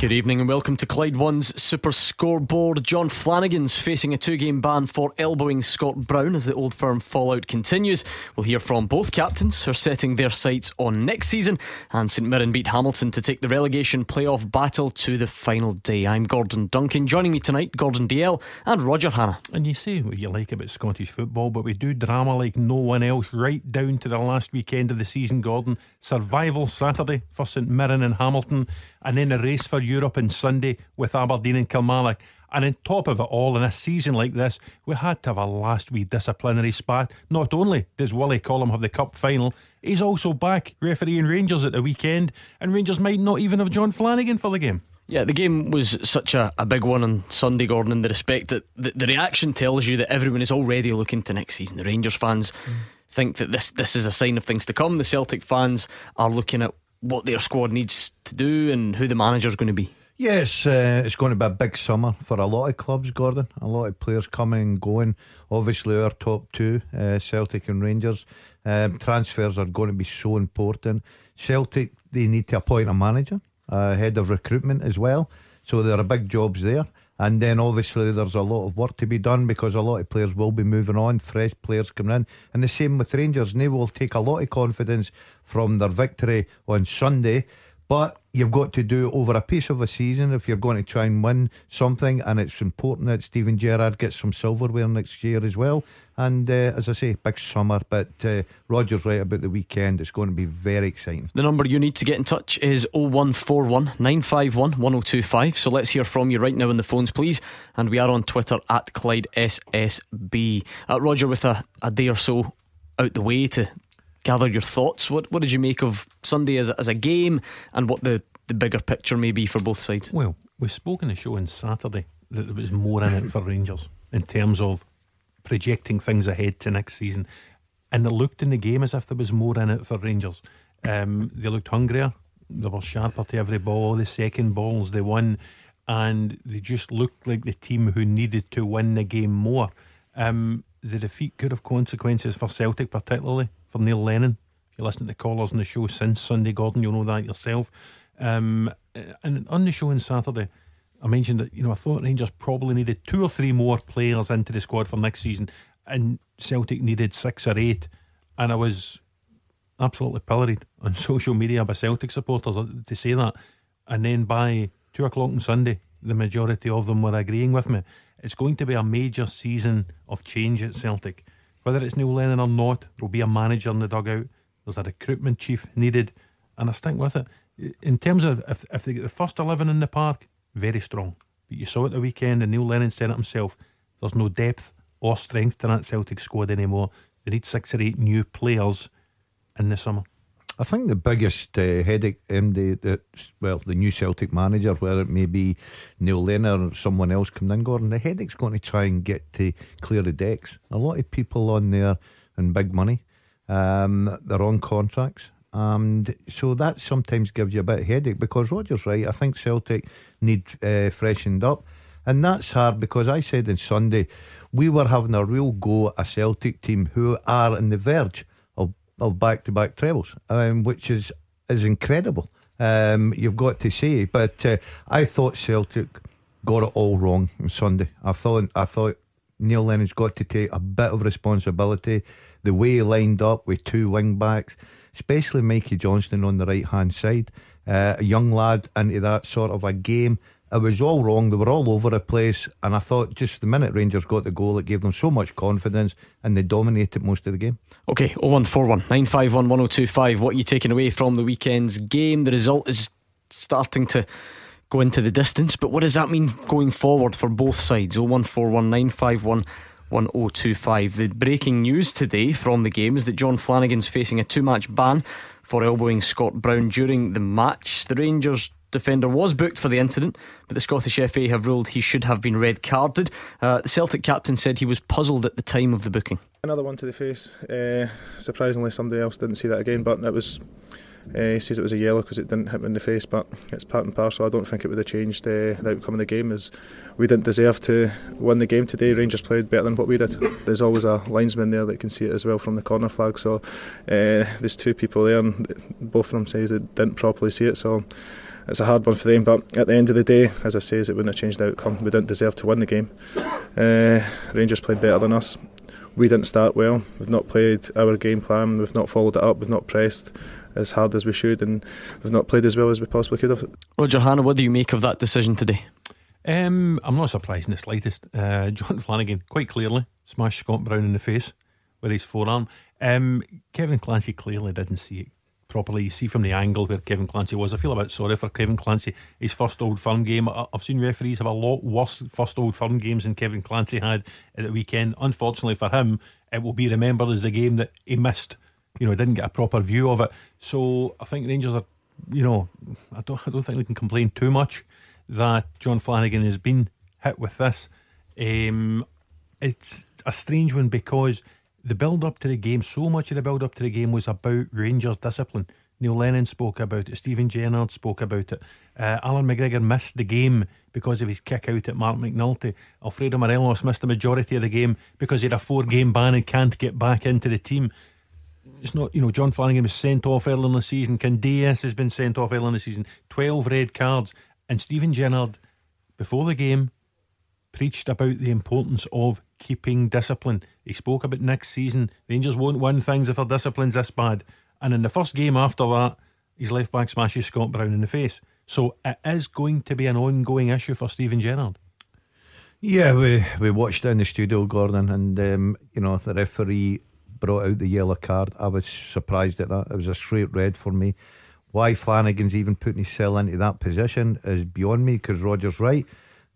Good evening and welcome to Clyde One's Super Scoreboard. Jon Flanagan's facing a two game ban for elbowing Scott Brown as the old firm fallout continues. We'll hear from both captains who are setting their sights on next season. And St Mirren beat Hamilton to take the relegation playoff battle to the final day. I'm Gordon Duncan. Joining me tonight, Gordon Dalziel and Roger Hannah. And you say what you like about Scottish football, but we do drama like no one else right down to the last weekend of the season, Gordon. Survival Saturday for St Mirren and Hamilton and then a race for Europe on Sunday with Aberdeen and Kilmarnock. And on top of it all, in a season like this, we had to have a last wee disciplinary spat. Not only does Willie Collum have the cup final, he's also back refereeing Rangers at the weekend, and Rangers might not even have Jon Flanagan for the game. Yeah, the game was such a, a big one on Sunday, Gordon, in the respect that the, the reaction tells you that everyone is already looking to next season. The Rangers fans mm. think that this, this is a sign of things to come. The Celtic fans are looking at what their squad needs to do and who the manager is going to be. Yes, uh, it's going to be a big summer for a lot of clubs, Gordon. A lot of players coming and going. Obviously, our top two, uh, Celtic and Rangers, um, transfers are going to be so important. Celtic, they need to appoint a manager, uh, head of recruitment as well. So there are big jobs there. And then obviously there's a lot of work to be done because a lot of players will be moving on, fresh players coming in. And the same with Rangers. And they will take a lot of confidence from their victory on Sunday. But you've got to do it over a piece of a season if you're going to try and win something. And it's important that Steven Gerrard gets some silverware next year as well. And uh, as I say, big summer. But uh, Roger's right about the weekend. It's going to be very exciting. The number you need to get in touch is 0141 951 1025. So let's hear from you right now on the phones, please. And we are on Twitter at Clyde SSB. Uh, Roger, with a, a day or so out the way to gather your thoughts, what, what did you make of Sunday as a, as a game and what the, the bigger picture may be for both sides? Well, we spoke in the show on Saturday that there was more in it for Rangers in terms of projecting things ahead to next season. And it looked in the game as if there was more in it for Rangers. Um, they looked hungrier. They were sharper to every ball. The second balls they won, and they just looked like the team who needed to win the game more. Um, the defeat could have consequences for Celtic, particularly for Neil Lennon. If you listen to callers on the show since Sunday, Gordon, you'll know that yourself. Um, and on the show on Saturday, I mentioned that you know I thought Rangers probably needed two or three more players into the squad for next season, and Celtic needed six or eight, and I was absolutely pilloried on social media by Celtic supporters to say that, and then by two o'clock on Sunday, the majority of them were agreeing with me. It's going to be a major season of change at Celtic, whether it's Neil Lennon or not. There'll be a manager in the dugout. There's a recruitment chief needed, and I stick with it. In terms of if, if they get the first eleven in the park, very strong. But you saw it the weekend, and Neil Lennon said it himself. There's no depth or strength to that Celtic squad anymore. They need six or eight new players in the summer. I think the biggest uh, headache, MD, that well, the new Celtic manager, whether it may be Neil Lennon or someone else coming in, Gordon, the headache's going to try and get to clear the decks. A lot of people on there and big money, um, they're on contracts. And so that sometimes gives you a bit of headache because Roger's right. I think Celtic need uh, freshened up. And that's hard because I said on Sunday we were having a real go at a Celtic team who are on the verge of, of back-to-back trebles, um, which is is incredible. Um, you've got to say, but uh, I thought Celtic got it all wrong on Sunday. I thought I thought Neil Lennon's got to take a bit of responsibility. The way he lined up with two wing backs especially Mikey Johnston on the right hand side. Uh, a young lad into that sort of a game. It was all wrong. They were all over the place. And I thought just the minute Rangers got the goal, it gave them so much confidence and they dominated most of the game. Okay, 0141 951 1025. What are you taking away from the weekend's game? The result is starting to go into the distance, but what does that mean going forward for both sides? 0141 951 1025. The breaking news today from the game is that Jon Flanagan's facing a two match ban for elbowing Scott Brown during the match. The Rangers defender was booked for the incident, but the Scottish FA have ruled he should have been red carded. Uh, the Celtic captain said he was puzzled at the time of the booking. Another one to the face. Uh, surprisingly, somebody else didn't see that again, but it was Uh, he says it was a yellow because it didn't hit him in the face, but it's part and parcel. I don't think it would have changed uh, the outcome of the game. As we didn't deserve to win the game today. Rangers played better than what we did. There's always a linesman there that can see it as well from the corner flag. So uh, there's two people there, and both of them says they didn't properly see it. So it's a hard one for them. But at the end of the day, as I say, it wouldn't have changed the outcome. We didn't deserve to win the game. Uh, Rangers played better than us. We didn't start well. We've not played our game plan. We've not followed it up. We've not pressed as hard as we should, and we've not played as well as we possibly could have. Roger Hannah, what do you make of that decision today? Um, I'm not surprised in the slightest. Uh, Jon Flanagan quite clearly smashed Scott Brown in the face with his forearm. Um, Kevin Clancy clearly didn't see it properly. You see from the angle where Kevin Clancy was. I feel a bit sorry for Kevin Clancy. His first Old Firm game. I've seen referees have a lot worse first Old Firm games than Kevin Clancy had at the weekend. Unfortunately for him, it will be remembered as the game that he missed you know, didn't get a proper view of it. So I think Rangers are, you know, I don't, I don't think we can complain too much that Jon Flanagan has been hit with this. Um, it's a strange one because the build up to the game, so much of the build up to the game was about Rangers discipline. Neil Lennon spoke about it. Steven Gerrard spoke about it. Uh, Allan McGregor missed the game because of his kick out at Marc McNulty. Alfredo Morelos missed the majority of the game because he had a four game ban and can't get back into the team it's not, you know, Jon Flanagan was sent off early in the season. Candeias has been sent off early in the season. 12 red cards. And Steven Gerrard, before the game, preached about the importance of keeping discipline. He spoke about next season. Rangers won't win things if their discipline's this bad. And in the first game after that, his left back smashes Scott Brown in the face. So it is going to be an ongoing issue for Steven Gerrard. Yeah, we we watched in the studio, Gordon, and um, you know the referee brought out the yellow card. I was surprised at that. It was a straight red for me. Why Flanagan's even putting his himself into that position is beyond me because Roger's right.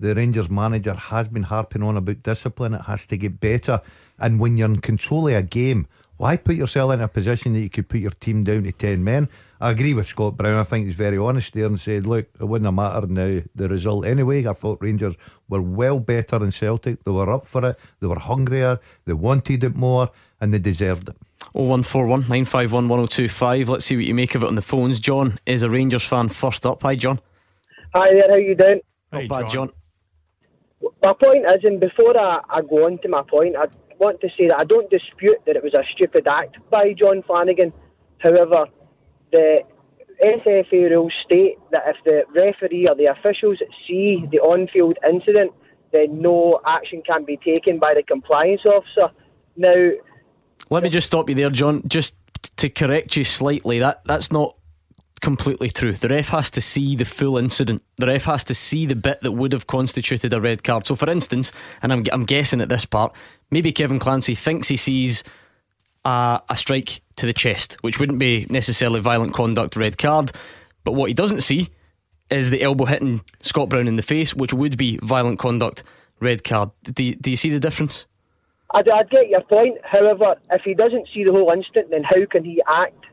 The Rangers manager has been harping on about discipline. It has to get better. And when you're in control of a game, why put yourself in a position that you could put your team down to 10 men? I agree with Scott Brown. I think he's very honest there and said, look, it wouldn't have mattered now the result anyway. I thought Rangers were well better than Celtic. They were up for it. They were hungrier. They wanted it more and they deserved it. 0141 951 1025. Let's see what you make of it on the phones. John is a Rangers fan first up. Hi, John. Hi there, how you doing? Not Hey, bad, John. John. My point is, and before I, I go on to my point, I want to say that I don't dispute that it was a stupid act by Jon Flanagan. However, the SFA rules state that if the referee or the officials see the on field incident, then no action can be taken by the compliance officer. Now, Let me just stop you there, John. Just to correct you slightly, that that's not completely true. The ref has to see the full incident. The ref has to see the bit that would have constituted a red card. So, for instance, and I'm I'm guessing at this part, maybe Kevin Clancy thinks he sees a, a strike to the chest, which wouldn't be necessarily violent conduct, red card. But what he doesn't see is the elbow hitting Scott Brown in the face, which would be violent conduct, red card. Do you, do you see the difference? I'd, I'd get your point. However, if he doesn't see the whole incident, then how can he act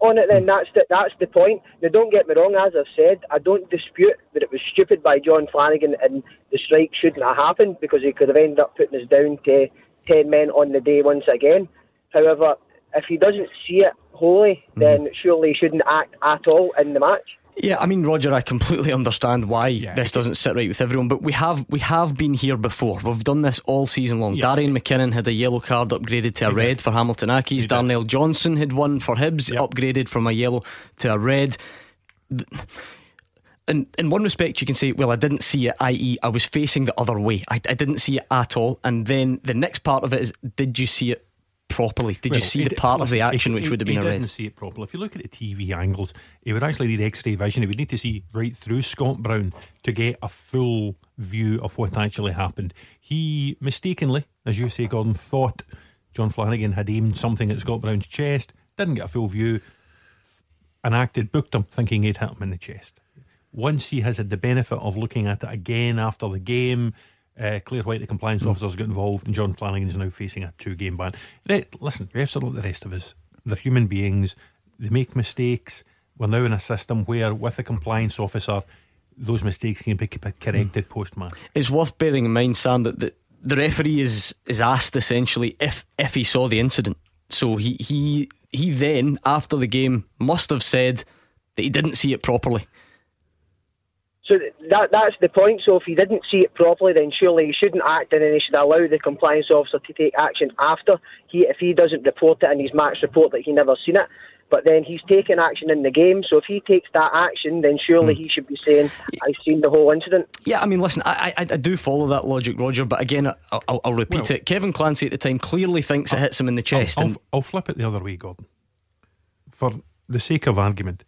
on it? Then hmm. that's the, that's the point. Now, don't get me wrong. As I've said, I don't dispute that it was stupid by Jon Flanagan and the strike shouldn't have happened because he could have ended up putting us down to ten men on the day once again. However, if he doesn't see it wholly, hmm. then surely he shouldn't act at all in the match. Yeah, I mean, Roger, I completely understand why this doesn't sit right with everyone, but we have we have been here before. We've done this all season long. Yeah. Darian MacKinnon had a yellow card upgraded to a red for Hamilton Accies. did. Darnell Johnson had one for Hibs, Yep. upgraded from a yellow to a red. In, in one respect, you can say, well, I didn't see it, i.e., I was facing the other way. I, I didn't see it at all. And then the next part of it is, did you see it properly? Did you see the part of the action which would have been he a didn't see it properly. If you look at the TV angles, he would actually need X-ray vision. He would need to see right through Scott Brown to get a full view of what actually happened. He mistakenly, as you say, Gordon, thought Jon Flanagan had aimed something at Scott Brown's chest. Didn't get a full view, and acted, booked him, thinking he'd hit him in the chest. Once he has had the benefit of looking at it again after the game, uh, Clare Whyte, the compliance officers, got involved, and Jon Flanagan is now facing a two game ban. Listen, refs are like the rest of us. They're human beings, they make mistakes. We're now in a system where, with a compliance officer, those mistakes can be corrected post match. It's worth bearing in mind, Sam, that the, the referee is is asked essentially if if he saw the incident. So he he he then after the game must have said that he didn't see it properly. So that that's the point. So if he didn't see it properly, then surely he shouldn't act, and then he should allow the compliance officer to take action after he if he doesn't report it in his match report that he never seen it. But then he's taken action in the game. So if he takes that action, then surely mm. he should be saying, "I've seen the whole incident." Yeah, I mean, listen, I I, I do follow that logic, Roger. But again, I'll, I'll, I'll repeat well, it. Kevin Clancy at the time clearly thinks I'll, it hits him in the chest. I'll, and I'll flip it the other way, Gordon. For the sake of argument,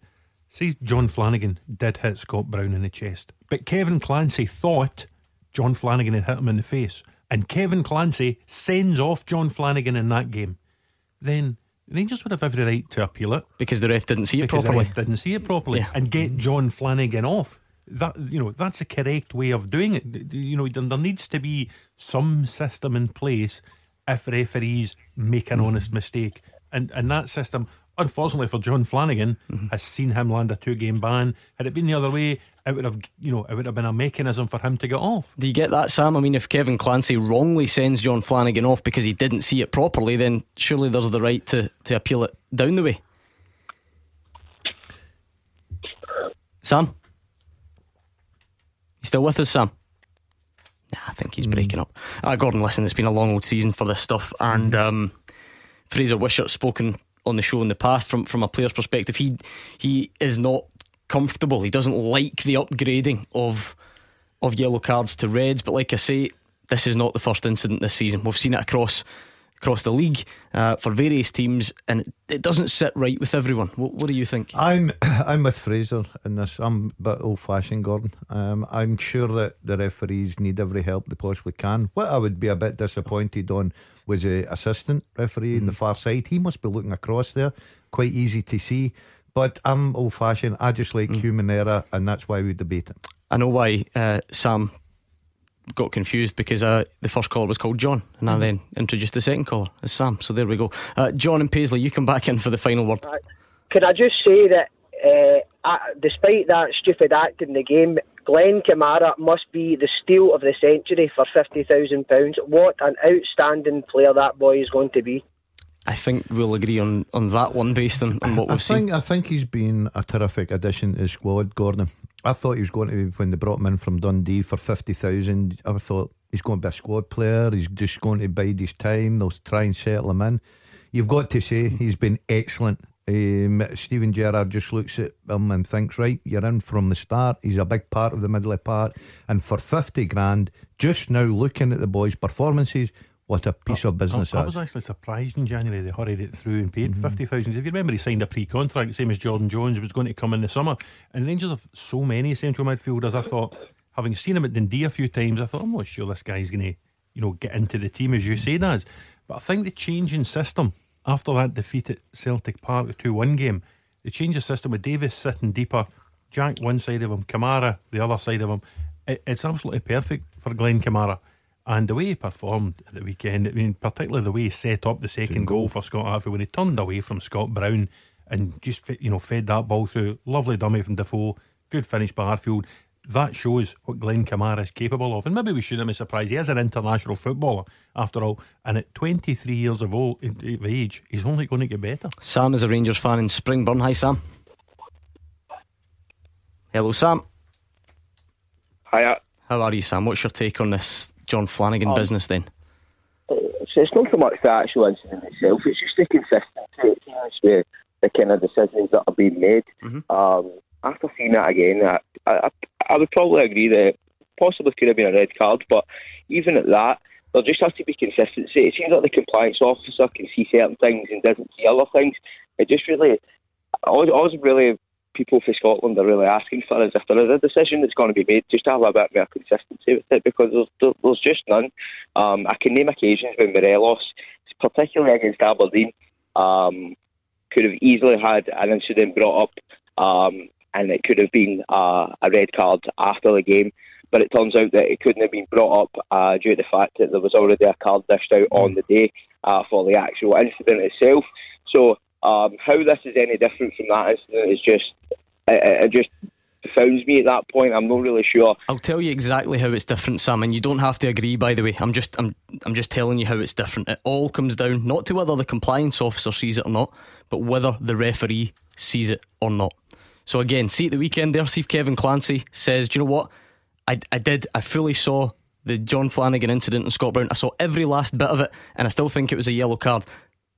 See, Jon Flanagan did hit Scott Brown in the chest, but Kevin Clancy thought Jon Flanagan had hit him in the face, and Kevin Clancy sends off Jon Flanagan in that game. Then Rangers would have every right to appeal it because the ref didn't see it because properly. The ref didn't see it properly, yeah. and get Jon Flanagan off. That you know, that's the correct way of doing it. You know, there needs to be some system in place if referees make an honest mistake, and and that system unfortunately for Jon Flanagan, mm-hmm. has seen him land a two game ban. Had it been the other way, it would have you know it would have been a mechanism for him to get off. Do you get that, Sam? I mean, if Kevin Clancy wrongly sends Jon Flanagan off because he didn't see it properly, then surely there's the right to, to appeal it down the way. Sam, you still with us, Sam? Nah, I think he's mm. breaking up. Uh, Gordon, listen, it's been a long old season for this stuff, and um, Fraser Wishart's spoken on the show in the past from from a player's perspective. He he is not comfortable. He doesn't like the upgrading of of yellow cards to reds. But like I say, this is not the first incident this season. We've seen it across across the league uh, for various teams, and it, it, doesn't sit right with everyone. What, what, do you think? I'm I'm with Fraser in this. I'm a bit old fashioned, Gordon. Um, I'm sure that the referees need every help they possibly can. What I would be a bit disappointed on was the assistant referee mm. in the far side. He must be looking across there, quite easy to see. But I'm old fashioned. I just like mm. human error, and that's why we debate it. I know why uh, Sam got confused because uh, the first caller was called John, and mm. I then introduced the second caller as Sam. So there we go. Uh, John and Paisley, you come back in for the final word. Uh, can I just say that uh, despite that stupid act in the game, Glenn Kamara must be the steal of the century for £50,000. What an outstanding player that boy is going to be. I think we'll agree on, on that one based on, on what we've I think, seen. I think he's been a terrific addition to the squad, Gordon. I thought he was going to be, when they brought him in from Dundee for 50,000, I thought he's going to be a squad player. He's just going to bide his time. They'll try and settle him in. You've got to say he's been excellent um, Steven Gerrard just looks at him and thinks, right, you're in from the start. He's a big part of the middle part. And for 50 grand, just now looking at the boys' performances, what a piece of business I, I was actually surprised in January they hurried it through and paid mm-hmm. 50,000. If you remember, he signed a pre contract, same as Jordan Jones, was going to come in the summer. And Rangers have so many central midfielders. I thought, having seen him at Dundee a few times, I thought, I'm not sure this guy's going to you know, get into the team as you say, does. But I think the change in system after that defeat at Celtic Park, the 2 1 game, they changed the system with Davis sitting deeper, Jack one side of him, Kamara the other side of him. It, it's absolutely perfect for Glenn Kamara. And the way he performed at the weekend, I mean, particularly the way he set up the second goal for Scott Arfield when he turned away from Scott Brown and just you know fed that ball through. Lovely dummy from Defoe, good finish by Arfield that shows what Glenn Kamara is capable of. And maybe we shouldn't be surprised. He is an international footballer, after all. And at 23 years of, old, of age, he's only going to get better. Sam is a Rangers fan in Springburn. Hi, Sam. Hello, Sam. Hiya. How are you, Sam? What's your take on this Jon Flanagan um, business then? It's, it's not so much the actual incident itself, it's just the consistency with the kind of decisions that are being made. Mm-hmm. Um, after seeing that again, I, I, I would probably agree that possibly could have been a red card, but even at that, there just has to be consistency. It seems like the compliance officer can see certain things and doesn't see other things. It just really, all, all really people for Scotland are really asking for is if there is a decision that's going to be made, just to have a bit more consistency with it because there's, there's just none. Um, I can name occasions when Morelos, particularly against Aberdeen, um, could have easily had an incident brought up um, and it could have been uh, a red card after the game. But it turns out that it couldn't have been brought up uh, due to the fact that there was already a card dished out on the day uh, for the actual incident itself. So um, how this is any different from that incident is just it, it just confounds me at that point. I'm not really sure. I'll tell you exactly how it's different, Sam, and you don't have to agree. By the way, I'm just I'm I'm just telling you how it's different. It all comes down not to whether the compliance officer sees it or not, but whether the referee sees it or not. So again, see at the weekend there, see if Kevin Clancy says, "Do you know what? I I did. I fully saw." The Jon Flanagan incident and Scott Brown. I saw every last bit of it, and I still think it was a yellow card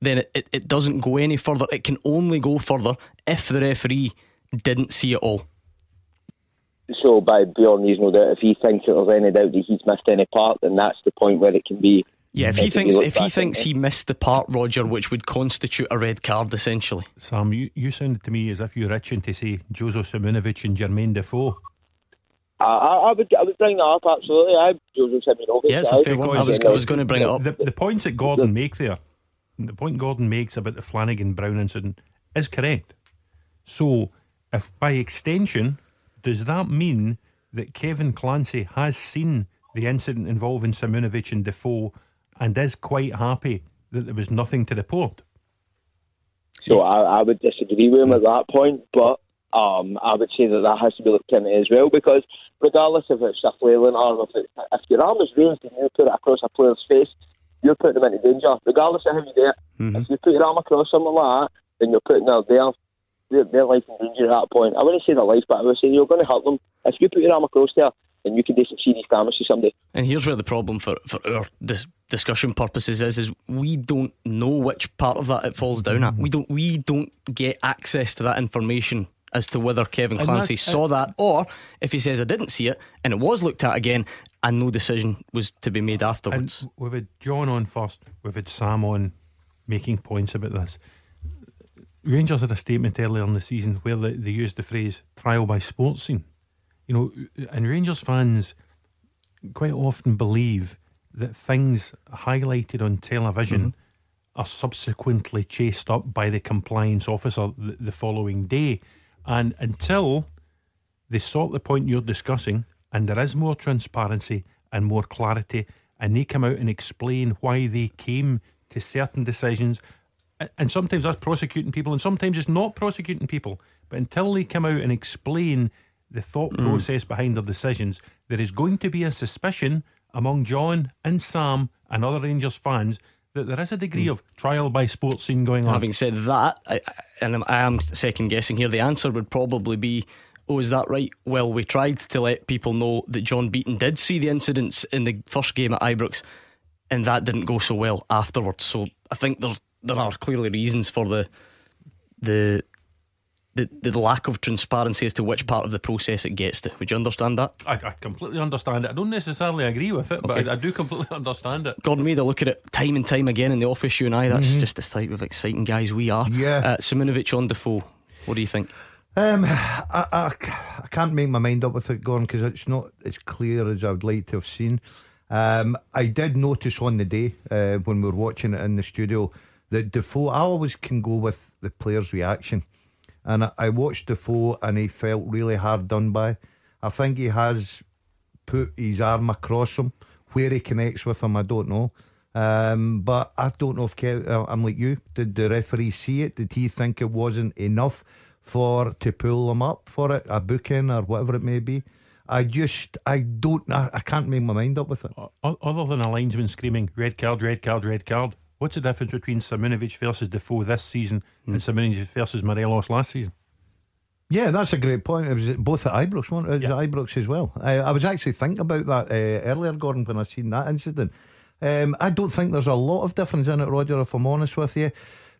then it, it, it, doesn't go any further. It can only go further if the referee didn't see it all. So, by Bjorn, no doubt, if he thinks there's any doubt that he's missed any part, then that's the point where it can be. Yeah, if he thinks if he thinks he missed the part, Roger, which would constitute a red card, essentially. Sam, you, you sounded to me as if you're itching to say Jozo Simunovic and Jermaine Defoe. I, I, would I would bring that up absolutely. I Jozo Simunovic. Yeah, it's a fair one. I was, I was going to bring it up. The, the points that Gordon make there the point Gordon makes about the Flanagan Brown incident is correct. So, if by extension, does that mean that Kevin Clancy has seen the incident involving Simunovic and Defoe and is quite happy that there was nothing to report? So I, I would disagree with him at that point, but um, I would say that that has to be looked into as well because regardless if it's a flailing arm, if, it, if your arm is raised and you put it across a player's face, you're putting them into danger, regardless of how you do it. Mm-hmm. If you put your arm across something like that, then you're putting their, their, their, their life in danger at that point. I wouldn't say their life, but I would say you're going to hurt them. If you put your arm across there, then you can do some serious damage to somebody. And here's where the problem for, for our dis- discussion purposes is: is we don't know which part of that it falls down at. We don't we don't get access to that information as to whether Kevin Clancy saw that or if he says I didn't see it and it was looked at again and no decision was to be made afterwards. And we've had John on first, we've had Sam on making points about this. Rangers had a statement earlier in the season where they, they used the phrase trial by sports scene. You know, and Rangers fans quite often believe that things highlighted on television mm-hmm. are subsequently chased up by the compliance officer the, the following day. And until they sort the point you're discussing, and there is more transparency and more clarity, and they come out and explain why they came to certain decisions, and sometimes that's prosecuting people, and sometimes it's not prosecuting people. But until they come out and explain the thought mm. process behind their decisions, there is going to be a suspicion among John and Sam and other Rangers fans that there is a degree mm. of trial by sports scene going on. Having said that, I, and I am second guessing here, the answer would probably be. Oh, is that right? Well, we tried to let people know that John Beaton did see the incidents in the first game at Ibrox, and that didn't go so well afterwards. So I think there there are clearly reasons for the the the, the lack of transparency as to which part of the process it gets to. Would you understand that? I, I completely understand it. I don't necessarily agree with it, okay. but I, I, do completely understand it. Gordon Mead, I look at it time and time again in the office, you and I. That's mm-hmm. just the type of exciting guys we are. Yeah. Uh, Simunovic on Defoe. What do you think? Um, I, I, I can't make my mind up with it, Gordon, because it's not as clear as I would like to have seen. Um, I did notice on the day uh, when we were watching it in the studio that Defoe, I always can go with the player's reaction. And I, watched Defoe and he felt really hard done by. I think he has put his arm across him. Where he connects with him, I don't know. Um, but I don't know if Kev, uh, I'm like you. Did the referee see it? Did he think it wasn't enough for to pull him up for it, a booking or whatever it may be? I just, I don't, I, I can't make my mind up with it. Other than a linesman screaming "red card, red card, red card," What's the difference between Simunovic versus Defoe this season mm. and Simunovic versus Morelos last season? Yeah, that's a great point. It was both at Ibrox, wasn't it? it yeah. Ibrox as well. I, I, was actually thinking about that uh, earlier, Gordon, when I seen that incident. Um, I don't think there's a lot of difference in it, Roger, if I'm honest with you.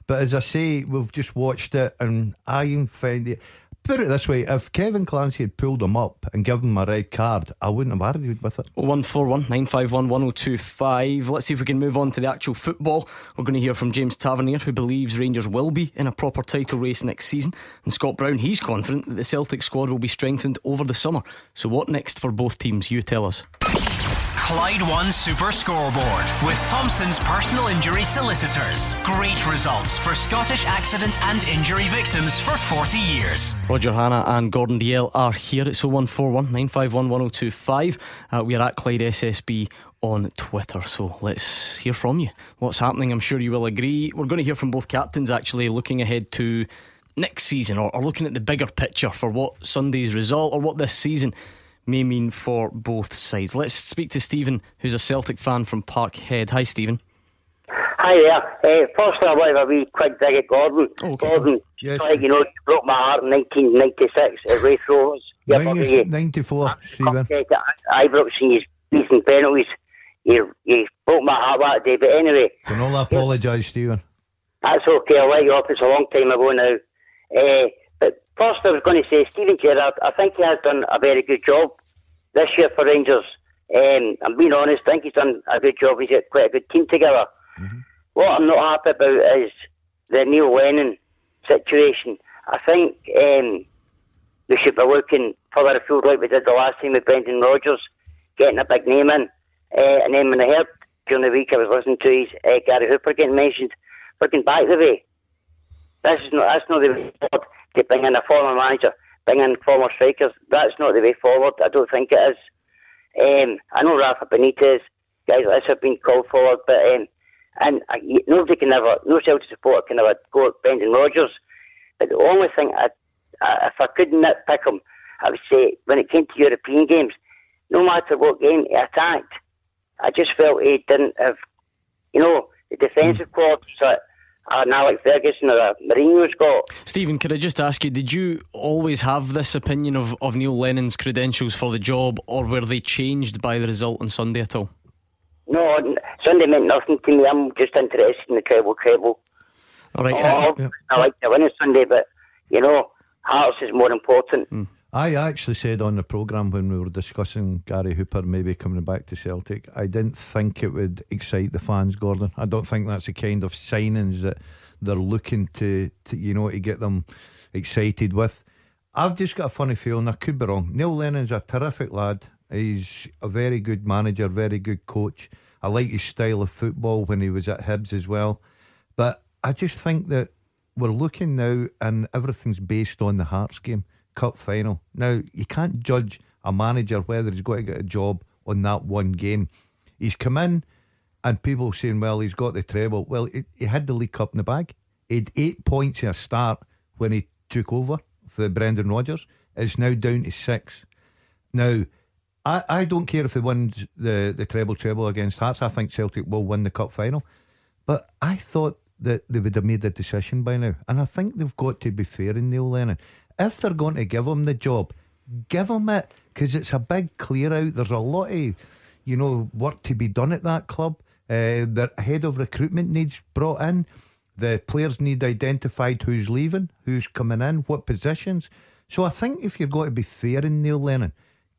But as I say, we've just watched it, and I find it. Put it this way: if Kevin Clancy had pulled him up and given him a red card, I wouldn't have argued with it. Oh one four one nine five one one zero oh two five. Let's see if we can move on to the actual football. We're going to hear from James Tavernier, who believes Rangers will be in a proper title race next season, and Scott Brown. He's confident that the Celtic squad will be strengthened over the summer. So, what next for both teams? You tell us. Clyde One Super Scoreboard with Thompson's personal injury solicitors. Great results for Scottish accident and injury victims for 40 years. Roger Hannah and Gordon Dalziel are here. It's 0141 951 1025. Uh, we are at Clyde SSB on Twitter. So let's hear from you. What's happening? I'm sure you will agree. We're going to hear from both captains actually looking ahead to next season or, or looking at the bigger picture for what Sunday's result or what this season may mean for both sides. Let's speak to Stephen, who's a Celtic fan from Parkhead. Hi, Stephen. Hi there. Uh, first, I want to have a wee quick dig at Gordon. Oh, okay. Gordon, Yes. like, you know, you broke my heart in 1996 at Raith Rovers. Yeah, but Ninety- 94, Stephen. I- Ibrox and his beating penalties. You, you broke my heart that day. But anyway, Can all apologise, Stephen. that's okay. I'll let you off. It's a long time ago now. Uh, but first, I was going to say, Steven Gerrard, I think he has done a very good job this year for Rangers. Um, I'm being honest, I think he's done a good job. He's got quite a good team together. What I'm not happy about is the Neil Lennon situation. I think um, we should be looking further afield like we did the last time with Brendan Rodgers, getting a big name in. Uh, and then when I heard during the week I was listening to his uh, Gary Hooper getting mentioned, looking back the way, this is not that's not the way to bring in a former manager, bring in former strikers. That's not the way forward. I don't think it is. Um, I know Rafa Benitez, guys like this have been called forward, but um, and uh, nobody can ever, no Celtic supporter can ever go at Brendan Rodgers. But the only thing, I, I, if I could nitpick him, I would say when it came to European games, no matter what game he attacked, I just felt he didn't have, you know, the defensive qualities that an Alex Ferguson or a Mourinho's got. Stephen, could I just ask you, did you always have this opinion of, of Neil Lennon's credentials for the job, or were they changed by the result on Sunday at all? No, Sunday meant nothing to me. I'm just interested in the treble treble. All right, Oh, uh, I like to win on Sunday, but you know, Hearts is more important. I actually said on the programme when we were discussing Gary Hooper maybe coming back to Celtic, I didn't think it would excite the fans, Gordon. I don't think that's the kind of signings that they're looking to, to you know, to get them excited with. I've just got a funny feeling, I could be wrong. Neil Lennon's a terrific lad. He's a very good manager, very good coach. I like his style of football when he was at Hibs as well. But I just think that we're looking now and everything's based on the Hearts game, cup final. Now, you can't judge a manager whether he's going to get a job on that one game. He's come in and people saying, well, he's got the treble. Well, he, he had the League Cup in the bag. He had eight points in a start when he took over for Brendan Rodgers. It's now down to six. Now, I, I don't care if he wins the, the treble treble against Hearts. I think Celtic will win the cup final. But I thought that they would have made a decision by now. And I think they've got to be fair in Neil Lennon. If they're going to give him the job, give him it because it's a big clear out. There's a lot of, you know, work to be done at that club. Uh, the head of recruitment needs brought in. The players need identified who's leaving, who's coming in, what positions. So I think if you're going to be fair in Neil Lennon,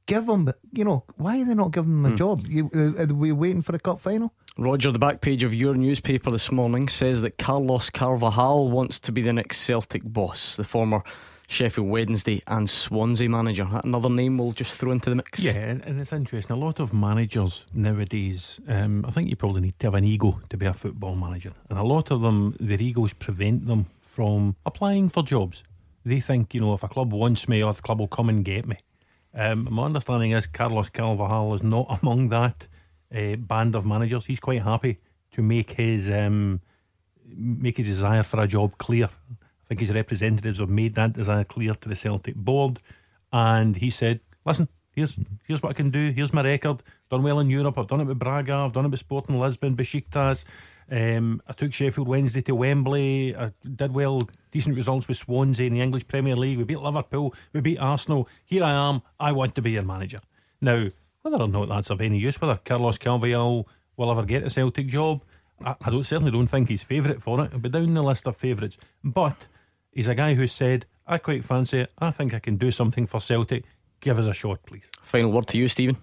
give him, you know, why are they not giving him a job? You, uh, are we waiting for a cup final? Roger, the back page of your newspaper this morning says that Carlos Carvalhal wants to be the next Celtic boss, the former Sheffield Wednesday and Swansea manager. Another name we'll just throw into the mix. Yeah, and, it's interesting. A lot of managers nowadays, um, I think you probably need to have an ego to be a football manager. And a lot of them, their egos prevent them from applying for jobs. They think, you know, if a club wants me, or the club will come and get me. Um, my understanding is Carlos Carvalhal is not among that uh, band of managers. He's quite happy to make his um, make his desire for a job clear. I think his representatives have made that desire clear to the Celtic board, and he said, "Listen, here's here's what I can do. Here's my record. Done well in Europe. I've done it with Braga. I've done it with Sporting Lisbon, Besiktas. Um, I took Sheffield Wednesday to Wembley. I did well, decent results with Swansea in the English Premier League. We beat Liverpool. We beat Arsenal. Here I am. I want to be your manager now." Whether or not that's of any use, whether Carlos Carvalhal will ever get a Celtic job, I, I don't certainly don't think he's favourite for it. But down the list of favourites, but he's a guy who said, "I quite fancy it. I think I can do something for Celtic. Give us a shot, please." Final word to you, Stephen.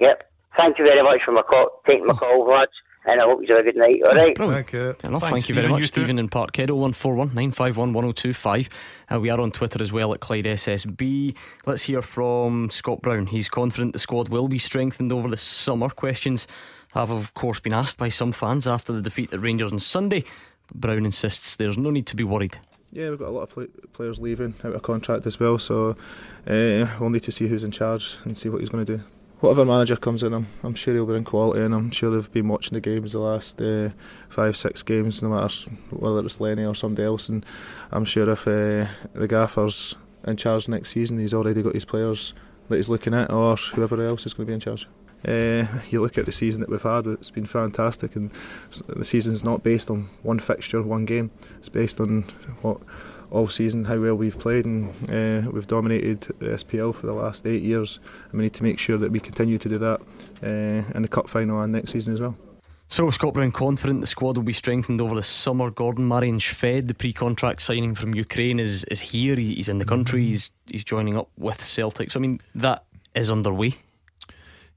Yep. Thank you very much for my call, taking my call, lads. And I hope you have a good night. All right. Brilliant. Thank you. Fair enough. Thanks, Thank you very Stephen. much, You too. Stephen in Parkhead. 0141 951 1025. Uh, we are on Twitter as well at Clyde SSB. Let's hear from Scott Brown. He's confident the squad will be strengthened over the summer. Questions have, of course, been asked by some fans after the defeat at Rangers on Sunday. But Brown insists there's no need to be worried. Yeah, we've got a lot of play- players leaving out of contract as well, so uh, we'll need to see who's in charge and see what he's going to do. whatever manager comes in, I'm, I'm sure he'll bring quality, and I'm sure they've been watching the games the last uh, five, six games, no matter whether it's Lenny or somebody else. And I'm sure if uh, the gaffer's in charge next season, he's already got his players that he's looking at, or whoever else is going to be in charge. Uh, you look at the season that we've had; it's been fantastic, and the season's not based on one fixture, one game. It's based on what all season how well we've played, and uh, we've dominated the SPL for the last eight years. And we need to make sure that we continue to do that uh, in the cup final and next season as well. So, Scott Brown confident the squad will be strengthened over the summer. Gordon Maryan Shved, the pre-contract signing from Ukraine, is is here. He's in the country. He's he's joining up with Celtic. So, I mean, that is underway.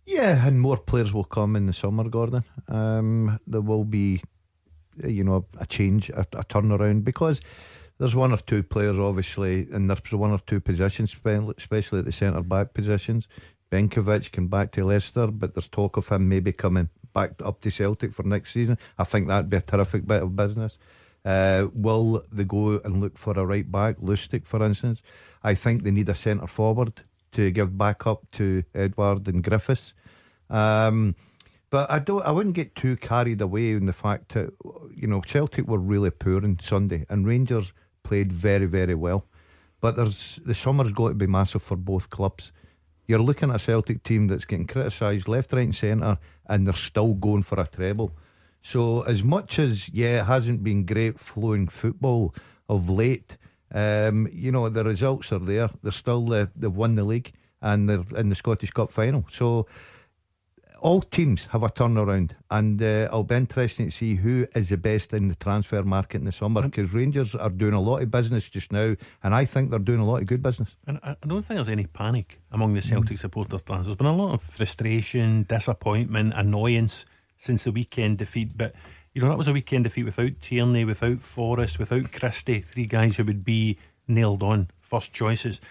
Yeah, and more players will come in the summer, Gordon. Um, there will be, you know, a change, a, a turnaround because there's one or two players, obviously, and there's one or two positions, especially at the centre back positions. Benkovic can back to Leicester, but there's talk of him maybe coming back up to Celtic for next season. I think that'd be a terrific bit of business. Uh, will they go and look for a right back, Lustig, for instance? I think they need a centre forward to give back up to Edouard and Griffiths. Um, but I don't. I wouldn't get too carried away in the fact that you know Celtic were really poor on Sunday, and Rangers played very, very well. But there's the summer's got to be massive for both clubs. You're looking at a Celtic team that's getting criticised left, right, and centre, and they're still going for a treble. So, as much as, yeah, it hasn't been great flowing football of late, um, you know, the results are there. They're still, uh, they've won the league and they're in the Scottish Cup final. So, all teams have a turnaround, and uh, it'll be interesting to see who is the best in the transfer market in the summer because Rangers are doing a lot of business just now, and I think they're doing a lot of good business. And I don't think there's any panic among the Celtic mm. supporters. There's been a lot of frustration, disappointment, annoyance since the weekend defeat, but you know that was a weekend defeat without Tierney, without Forrest, without Christie, three guys who would be nailed on first choices.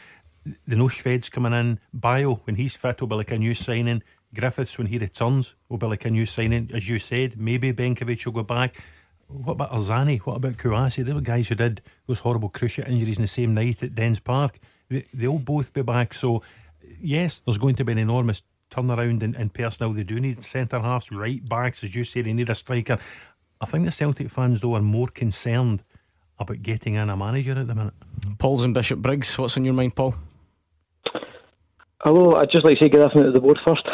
The no Shved's coming in. Bayo, when he's fit, will be like a new signing. Griffiths, when he returns, will be like a new signing. As you said, maybe Benkovic will go back. What about Arzani? What about Kouassi? They were guys who did those horrible cruciate injuries in the same night at Dens Park. They, they'll both be back. So, yes, there's going to be an enormous turnaround in, in personnel. They do need centre halves, right backs, as you say, they need a striker. I think the Celtic fans, though, are more concerned about getting in a manager at the minute. Paul's and Bishopbriggs. What's on your mind, Paul? Hello, I'd just like to say good afternoon to the board first.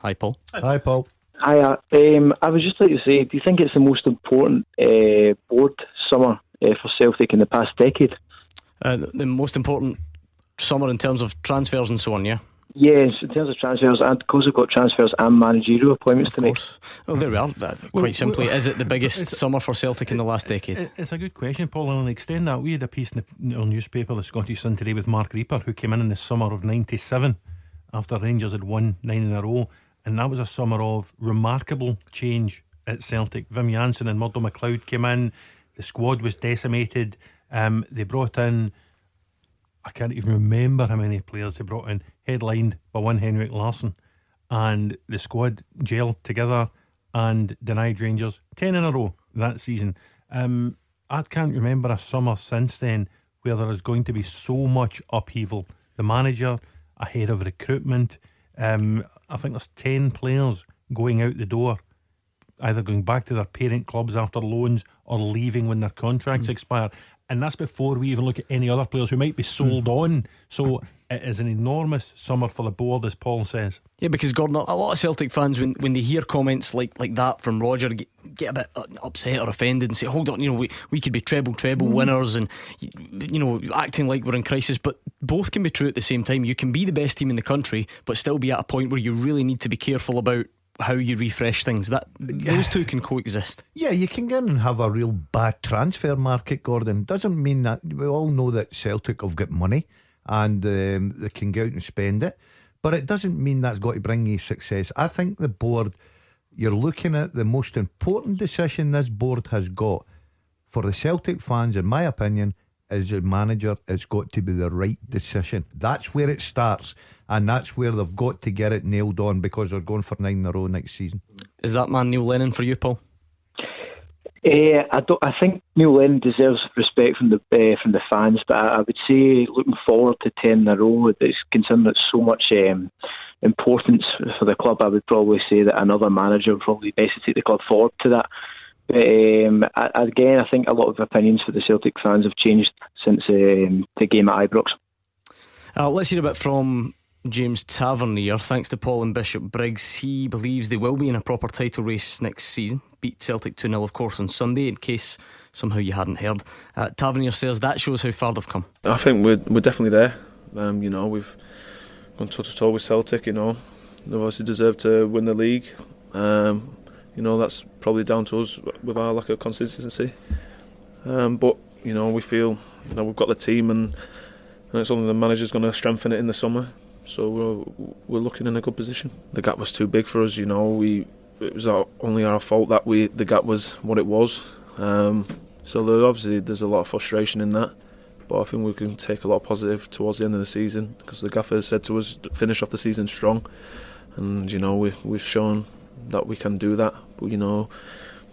Hi, Paul. Hi, Paul. Hi, uh, um, I was just like to say, do you think it's the most important uh, board summer uh, for Celtic in the past decade? Uh, the most important summer in terms of transfers and so on, yeah? Yes, in terms of transfers, and because we've got transfers and managerial appointments of to course. make. Well, there we are. Quite well, simply, well, is it the biggest summer for Celtic in the last decade? It's a good question, Paul. And I'll extend that. We had a piece in the newspaper, the Scottish Sun today, with Mark Rieper, who came in in the summer of '97 after Rangers had won nine in a row and that was a summer of remarkable change at Celtic. Wim Jansen and Murdo MacLeod came in. The squad was decimated. Um, they brought in, I can't even remember how many players they brought in, headlined by one Henrik Larsson. And the squad gelled together and denied Rangers 10 in a row that season. Um, I can't remember a summer since then where there is going to be so much upheaval. The manager ahead of recruitment, um, I think there's 10 players going out the door, either going back to their parent clubs after loans or leaving when their contracts mm. expire. And that's before we even look at any other players who might be sold mm. on. So it is an enormous summer for the board, as Paul says. Yeah, because Gordon, a lot of Celtic fans, when, when they hear comments like, like that from Roger, get, get a bit upset or offended and say, "Hold on, you know, we, we could be treble treble mm. winners," and you know, acting like we're in crisis. But both can be true at the same time. You can be the best team in the country, but still be at a point where you really need to be careful about how you refresh things. That those two can coexist. Yeah, you can get and have a real bad transfer market, Gordon. Doesn't mean that we all know that Celtic have got money and um, they can go out and spend it, but it doesn't mean that's got to bring you success. I think the board, you're looking at the most important decision this board has got for the Celtic fans, in my opinion, as a manager, it's got to be the right decision. That's where it starts, and that's where they've got to get it nailed on because they're going for nine in a row next season. Is that man Neil Lennon for you, Paul? Uh, I don't. I think Neil Lennon deserves respect from the uh, from the fans, but I, I, would say looking forward to ten in a row, it's considering that so much um, importance for the club, I would probably say that another manager would probably best to take the club forward to that. But um, again, I think a lot of opinions for the Celtic fans have changed since um, the game at Ibrox. Uh, let's hear a bit from James Tavernier. Thanks to Paul and Bishopbriggs, he believes they will be in a proper title race next season. Beat Celtic 2 0, of course, on Sunday, in case somehow you hadn't heard. Uh, Tavernier says that shows how far they've come. I think we're, we're definitely there. Um, you know, we've gone toe to toe with Celtic, you know. They've obviously deserve to win the league. Um, you know, that's probably down to us with our lack of consistency. Um, but, you know, we feel that we've got the team and, and it's only the manager's going to strengthen it in the summer. So we're, we're looking in a good position. The gap was too big for us, you know. We it was our, only our fault that we the gap was what it was. Um, so there, obviously there's a lot of frustration in that. But I think we can take a lot of positive towards the end of the season because the gaffer said to us finish off the season strong, and you know we've we've shown that we can do that. But you know,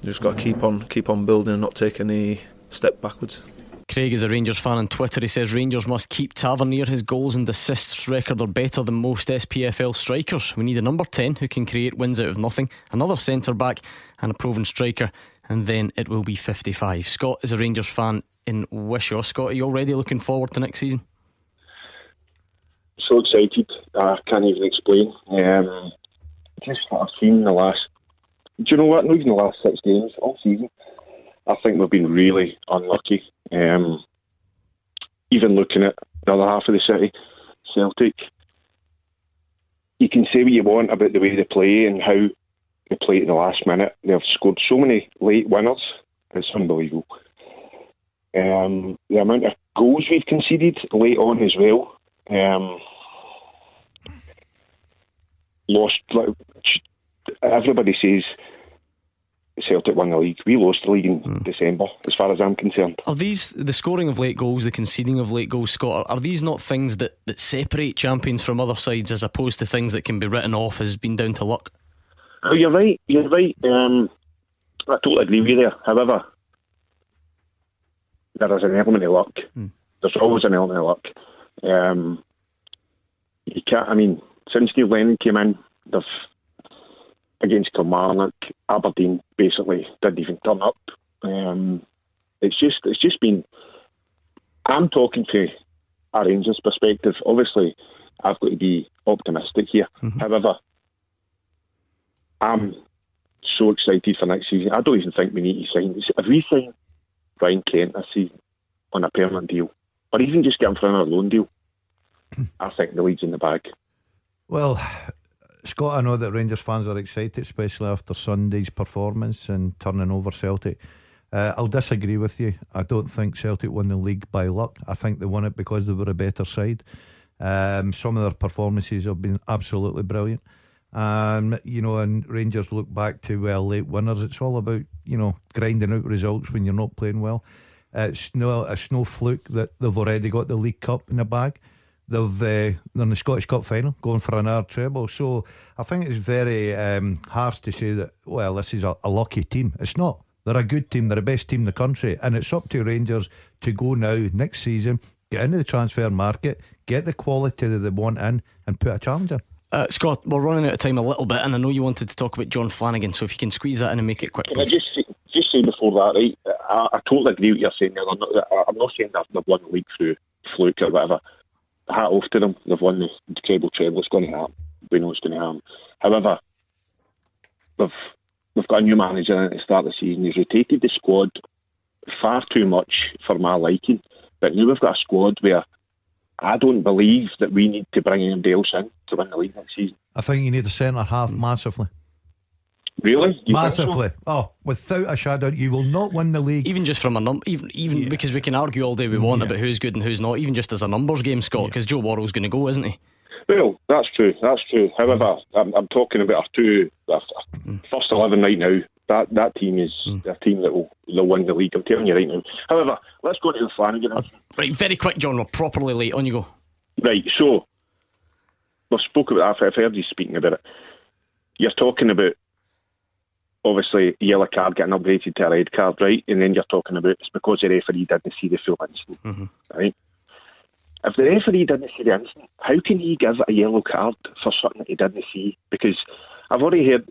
just got to keep on keep on building and not take any step backwards. Craig is a Rangers fan on Twitter. He says Rangers must keep Tavernier. His goals and assists record are better than most SPFL strikers. We need a number 10 who can create wins out of nothing, another centre back, and a proven striker, and then it will be 55. Scott is a Rangers fan in Wishaw. Scott, are you already looking forward to next season? So excited. I can't even explain. Um, just what I've seen in the last. Do you know what? Not even the last six games, all season. I think we've been really unlucky. Um, even looking at the other half of the city, Celtic, you can say what you want about the way they play and how they play at the last minute. They've scored so many late winners. It's unbelievable. Um, the amount of goals we've conceded late on as well. Um, lost. Like, everybody says Celtic won the league. We lost the league in mm. December, as far as I'm concerned. Are these the scoring of late goals, the conceding of late goals, Scott? Are, these not things that, that separate champions from other sides, as opposed to things that can be written off as being down to luck? Oh, you're right. You're right. Um, I totally agree with you there. However, there is an element of luck. Mm. There's always an element of luck. Um, you can't. I mean, since Neil Lennon came in, they've against Kilmarnock, Aberdeen basically didn't even turn up. Um, it's just it's just been. I'm talking to a Rangers perspective. Obviously, I've got to be optimistic here. Mm-hmm. However, I'm so excited for next season. I don't even think we need to sign. If we sign Ryan Kent this season on a permanent deal, or even just get him for another loan deal, I think the league's in the bag. Well, Scott, I know that Rangers fans are excited, especially after Sunday's performance and turning over Celtic. Uh, I'll disagree with you. I don't think Celtic won the league by luck. I think they won it because they were a better side. Um, some of their performances have been absolutely brilliant. Um, you know, and Rangers look back to well late winners. It's all about you know grinding out results when you're not playing well. It's no it's no fluke that they've already got the League Cup in the bag. They've uh, they're in the Scottish Cup final, going for another treble. So I think it's very um, harsh to say that. Well, this is a, a lucky team. It's not. They're a good team. They're the best team in the country, and it's up to Rangers to go now next season, get into the transfer market, get the quality that they want in, and put a challenger. Uh, Scott, we're running out of time a little bit, and I know you wanted to talk about Jon Flanagan. So if you can squeeze that in and make it quick. Can please. I just say, just say before that, right? I, I totally agree with what you're saying. I'm not, I'm not saying that they've won the league through fluke or whatever hat off to them. They've won the, the treble treble. It's going to happen. We know it's going to happen. However, we've we've got a new manager at the start of the season. He's rotated the squad far too much for my liking. But now we've got a squad where I don't believe that we need to bring anybody else in to win the league next season. I think you need a centre half hmm. massively. Really? You Massively. So? Oh, without a shadow, you will not win the league. Even just from a number, even even yeah. because we can argue all day we want yeah. about who's good and who's not. Even just as a numbers game, Scott, because yeah. Joe Worrall's going to go, isn't he? Well, that's true. That's true. However, I'm, I'm talking about our two our mm. first eleven right now. That that team is mm. a team that will will win the league. I'm telling you right now. However, let's go to the Flanagan. Uh, right, very quick, John. We're properly late. On you go. Right. So we've spoken about. I've heard you speaking about it. You're talking about obviously yellow card getting upgraded to a red card, right? And then you're talking about it's because the referee didn't see the full incident, mm-hmm. right? if the referee didn't see the incident, how can he give a yellow card for something that he didn't see? Because I've already heard,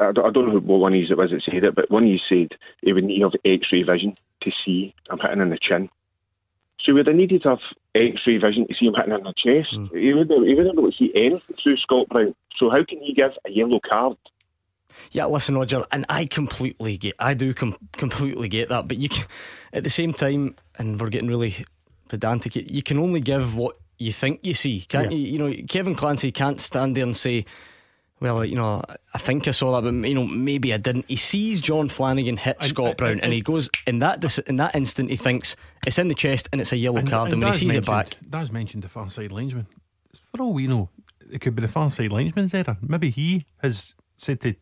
I don't, I don't know what one of it was that said it, but one of you said he would need to have x-ray vision to see I'm hitting in the chin. So he would have needed to have x-ray vision to see him hitting in the chest. Mm. He wouldn't, he wouldn't be able to see anything through Scott Brown. So how can he give a yellow card? Yeah, listen, Roger, and I completely get, I do com- completely get that, but you can, at the same time, and we're getting really pedantic. You can only give what you think you see, can't yeah. you? You know, Kevin Clancy can't stand there and say, well, you know, I think I saw that, but you know, maybe I didn't. He sees Jon Flanagan hit and, Scott Brown, and, and, he goes in that in that instant. He thinks it's in the chest and it's a yellow card, and, when he sees it back, that's mentioned the far side linesman. For all we know, it could be the far side linesman's error. Maybe he has said to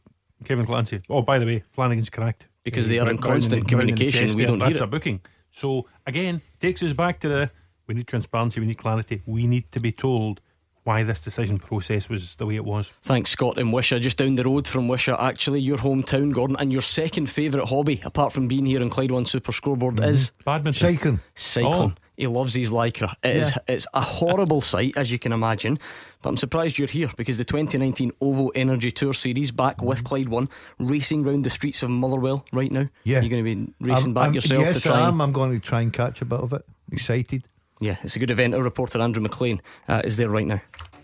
Kevin Clancy, "Oh, by the way, Flanagan's correct." Because they are in constant communication, we don't hear it. a booking. So again, takes us back to the we need transparency, we need clarity, we need to be told why this decision process was the way it was. Thanks, Scott in Wishaw, just down the road from Wishaw, actually, your hometown, Gordon, and your second favourite hobby, apart from being here in Clyde One Super Scoreboard, mm-hmm. is badminton. Cycling. Cycling. Oh. He loves his lycra. It yeah. is, It's a horrible sight, as you can imagine. But I'm surprised you're here because the 2019 OVO Energy Tour Series back with Clyde One, racing round the streets of Motherwell right now. Yeah, you're going to be racing I'm, back I'm, yourself yes, to try. I am. I'm going to try and catch a bit of it. Excited. Yeah, it's a good event. Our reporter Andrew McLean uh, is there right now.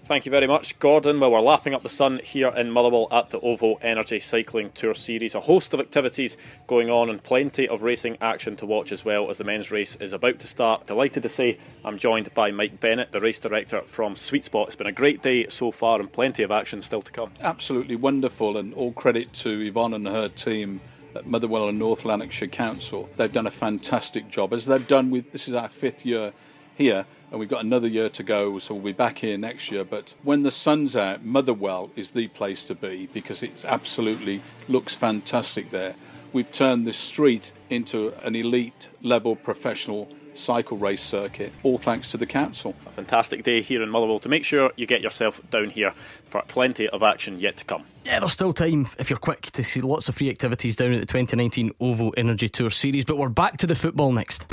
Thank you very much, Gordon. Well, we're lapping up the sun here in Motherwell at the OVO Energy Cycling Tour Series. A host of activities going on and plenty of racing action to watch as well as the men's race is about to start. Delighted to say I'm joined by Mike Bennett, the race director from Sweet Spot. It's been a great day so far and plenty of action still to come. Absolutely wonderful, and all credit to Yvonne and her team at Motherwell and North Lanarkshire Council. They've done a fantastic job, as they've done with this is our fifth year here and we've got another year to go, so we'll be back here next year. But when the sun's out, Motherwell is the place to be because it absolutely looks fantastic there. We've turned this street into an elite level professional cycle race circuit, all thanks to the council. A fantastic day here in Motherwell to make sure you get yourself down here for plenty of action yet to come. Yeah, there's still time if you're quick to see lots of free activities down at the 2019 OVO Energy Tour Series, but we're back to the football next.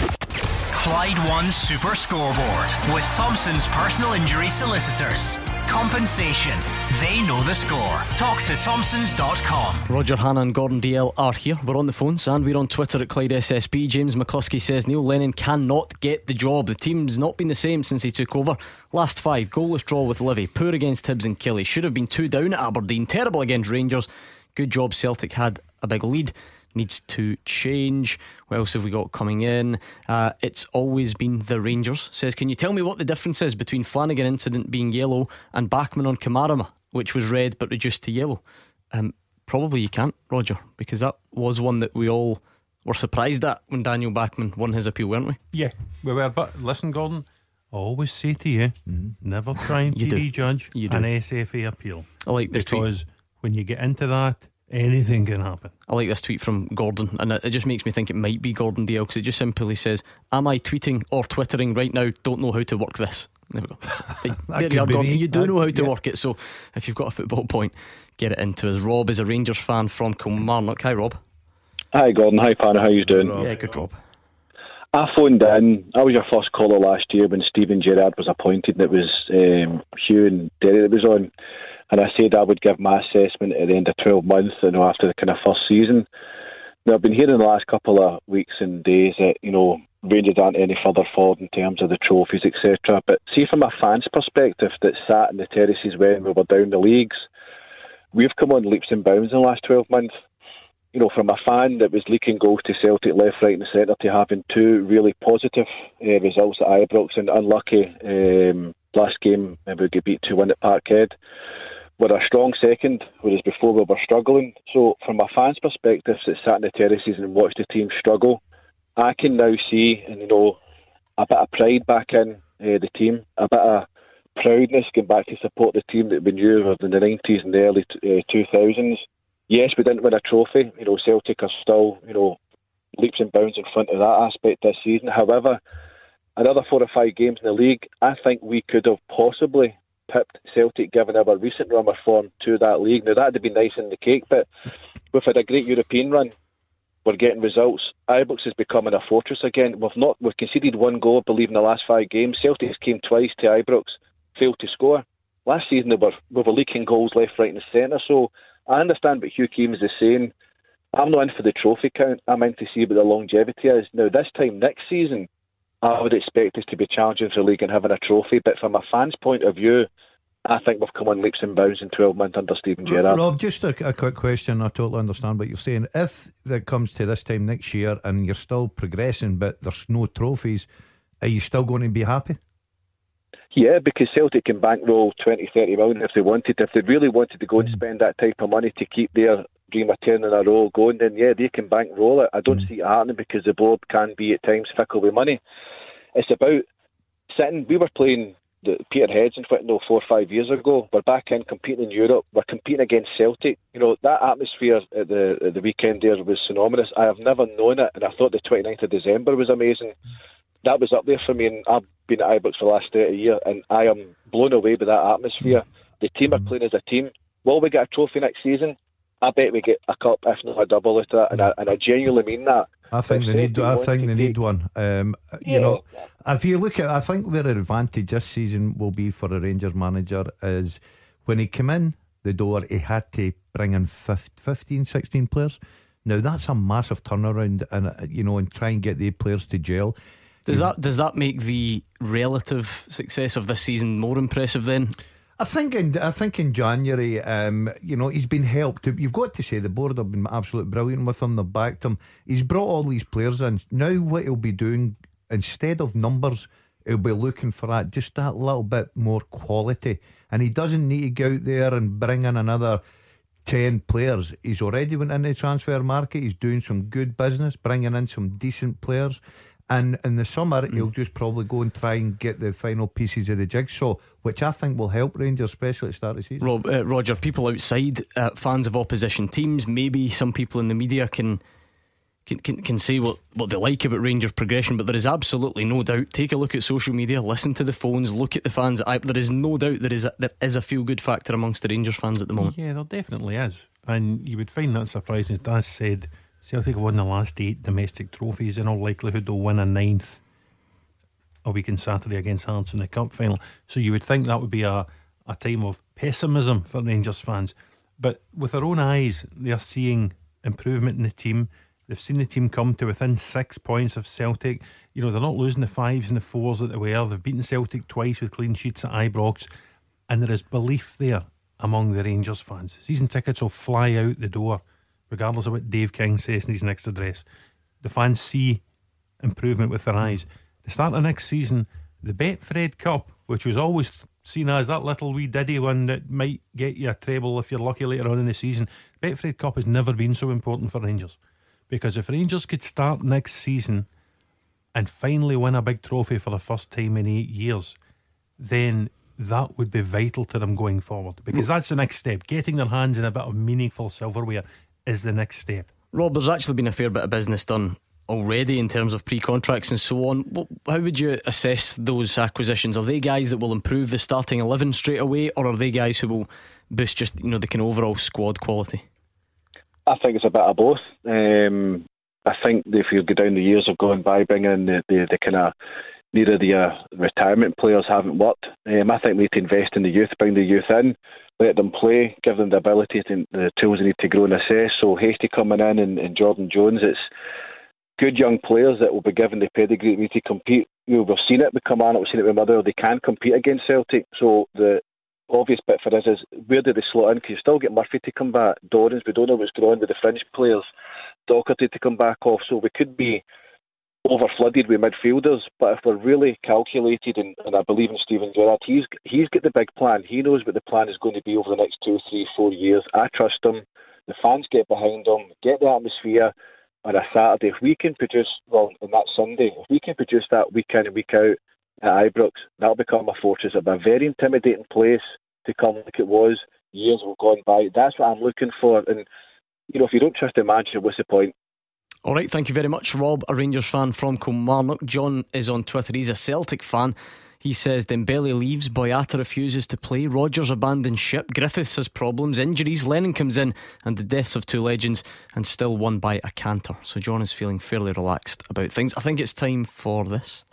Clyde One Super Scoreboard with Thompson's personal injury solicitors. Compensation. They know the score. Talk to Thompsons.com. Roger Hannah and Gordon Dalziel are here. We're on the phones and we're on Twitter at Clyde SSB. James McCluskey says Neil Lennon cannot get the job. The team's not been the same since he took over. Last five, goalless draw with Livi, poor against Hibs and Killie. Should have been two down at Aberdeen, terrible against Rangers. Good job Celtic had a big lead needs to change. What else have we got coming in? Uh, it's always been the Rangers. Says, can you tell me what the difference is between Flanagan incident being yellow and Bachmann on Kamara, which was red but reduced to yellow? Um, probably you can't, Roger, because that was one that we all were surprised at when Daniel Bachmann won his appeal, weren't we? Yeah, we were. But listen, Gordon. I always say to you, mm-hmm. never try and TV judge an SFA appeal. I like this because tweet. when you get into that, Anything can happen. I like this tweet from Gordon, and it just makes me think it might be Gordon Dalziel because it just simply says, Am I tweeting or twittering right now? Don't know how to work this. There we go. there you are, Gordon. You do know how to yeah. work it, so if you've got a football point, get it into us. Rob is a Rangers fan from Kilmarnock. Hi, Rob. Hi, Gordon. Hi, Pan. How you doing? Yeah, good, Rob. I phoned in. I was your first caller last year when Steven Gerrard was appointed, and it was um, Hugh and Derry that was on and I said I would give my assessment at the end of 12 months, you know, after the kind of first season. Now, I've been hearing the last couple of weeks and days that, you know, Rangers aren't any further forward in terms of the trophies, etc. But see, from a fan's perspective that sat in the terraces when we were down the leagues, we've come on leaps and bounds in the last 12 months. You know, from a fan that was leaking goals to Celtic left, right, and centre to having two really positive uh, results at Ibrox and unlucky um, last game, we get beat 2 1 at Parkhead we're a strong second, whereas before we were struggling. So, from a fan's perspective that sat in the terraces and watched the team struggle, I can now see, and you know, a bit of pride back in uh, the team, a bit of proudness going back to support the team that we knew in the 90s and the early uh, 2000s. Yes, we didn't win a trophy. You know, Celtic are still, you know, leaps and bounds in front of that aspect this season. However, another four or five games in the league, I think we could have possibly pipped Celtic given our recent run of form to that league. Now, that'd have been nice in the cake, but we've had a great European run. We're getting results. Ibrox is becoming a fortress again. We've not we've conceded one goal, I believe, in the last five games. Celtics came twice to Ibrox, failed to score. Last season they were we were leaking goals left, right, and centre. So I understand what Hugh Keevins is saying. I'm not in for the trophy count. I'm in to see what the longevity is. Now this time next season, I would expect us to be challenging for the league and having a trophy. But from a fan's point of view, I think we've come on leaps and bounds in 12 months under Steven Gerrard. Rob, just a, a, quick question. I totally understand what you're saying. If it comes to this time next year and you're still progressing, but there's no trophies, are you still going to be happy? Yeah, because Celtic can bankroll 20, 30 million if they wanted. If they really wanted to go and mm. spend that type of money to keep their dream of 10 in a row going, then yeah, they can bankroll it. I don't mm. see it happening because the board can be at times fickle with money. It's about sitting. We were playing the Peterheads in no four or five years ago. We're back in competing in Europe. We're competing against Celtic. You know that atmosphere at the at the weekend there was synonymous. I have never known it, and I thought the 29th of December was amazing. That was up there for me, and I've been at Ibrox for the last 30 years, and I am blown away by that atmosphere. The team are playing as a team. Will we get a trophy next season? I bet we get a cup, if not a double, at that, and I, and I genuinely mean that. I think they need. I think they need one. Um, yeah. You know, if you look at, I think their advantage this season will be for a Rangers manager is when he came in the door, he had to bring in 15, 16 players. Now that's a massive turnaround, and uh, you know, and try and get the players to gel. Does that does that make the relative success of this season more impressive then? I think in I think in January, um, you know, he's been helped. You've got to say the board have been absolutely brilliant with him. They've backed him. He's brought all these players in. Now, what he'll be doing instead of numbers, he'll be looking for that just that little bit more quality. And he doesn't need to go out there and bring in another. 10 players. He's already went into the transfer market. He's doing some good business, bringing in some decent players. And in the summer, mm. he'll just probably go and try and get the final pieces of the jigsaw, which I think will help Rangers, especially at the start of the season. Rob, uh, Roger, people outside, uh, fans of opposition teams, maybe some people in the media can. Can, can, can say what, what they like about Rangers progression, but there is absolutely no doubt. Take a look at social media, listen to the phones, look at the fans. I, there is no doubt there is a, there is a feel good factor amongst the Rangers fans at the moment. Yeah, there definitely is, and you would find that surprising. As Daz said, Celtic have won the last eight domestic trophies. In all likelihood, they'll win a ninth a week on Saturday against Hearts in the cup final. So you would think that would be a, a time of pessimism for Rangers fans. But with their own eyes, they are seeing improvement in the team. They've seen the team come to within six points of Celtic. You know, they're not losing the fives and the fours that they were. They've beaten Celtic twice with clean sheets at Ibrox. And there is belief there among the Rangers fans. Season tickets will fly out the door regardless of what Dave King says in his next address. The fans see improvement with their eyes. The start of next season, the Betfred Cup, which was always seen as that little wee diddy one that might get you a treble if you're lucky later on in the season, Betfred Cup has never been so important for Rangers. Because if Rangers could start next season and finally win a big trophy for the first time in eight years, then that would be vital to them going forward. Because that's the next step. Getting their hands in a bit of meaningful silverware is the next step. Rob, there's actually been a fair bit of business done already in terms of pre contracts and so on. How would you assess those acquisitions? Are they guys that will improve the starting 11 straight away, or are they guys who will boost just you know the kind of overall squad quality? I think it's a bit of both. Um, I think if you go down the years of going by, bringing in the, the, the kind of neither the uh, retirement players haven't worked. Um, I think we need to invest in the youth, bring the youth in let them play, give them the ability and the tools they need to grow and assess. So Hastie coming in and, and Jordan Jones, it's good young players that will be given the pedigree need to compete. You know, we've seen it with Kilmarnock, we've seen it with Mother. They can compete against Celtic. So the obvious bit for us is where do they slot in? Because you still get Murphy to come back, Dorrans, we don't know what's going on with the fringe players, Docherty to come back off. So we could be over flooded with midfielders. But if we're really calculated, and, and I believe in Steven Gerrard, he's he's got the big plan. He knows what the plan is going to be over the next two, three, four years. I trust him. The fans get behind him, get the atmosphere on a Saturday. If we can produce, well, on that Sunday, if we can produce that week in and week out at Ibrox, that'll become a fortress. It'll be a very intimidating place to come like it was years have gone by. That's what I'm looking for. And, you know, if you don't trust the manager, what's the point? All right, thank you very much, Rob, a Rangers fan from Kilmarnock. John is on Twitter. He's a Celtic fan. He says Dembele leaves, Boyata refuses to play, Rodgers abandons ship, Griffiths has problems, injuries, Lennon comes in, and the deaths of two legends, and still won by a canter. So John is feeling fairly relaxed about things. I think it's time for this.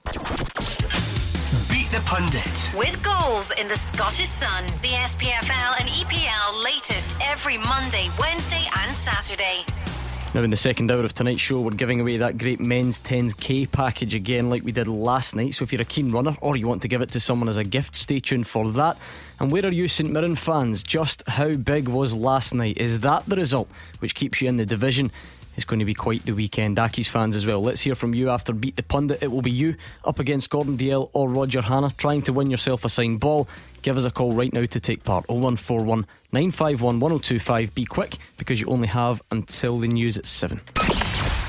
Beat the Pundit. With goals in the Scottish Sun, the SPFL and EPL latest every Monday, Wednesday, and Saturday. Now, in the second hour of tonight's show, we're giving away that great men's 10k package again, like we did last night. So, if you're a keen runner or you want to give it to someone as a gift, stay tuned for that. And where are you, St Mirren fans? Just how big was last night? Is that the result which keeps you in the division? It's going to be quite the weekend. Accies fans as well. Let's hear from you after Beat the Pundit. It will be you up against Gordon Dalziel or Roger Hannah trying to win yourself a signed ball. Give us a call right now to take part 0141 951 1025. Be quick because you only have until the news at 7.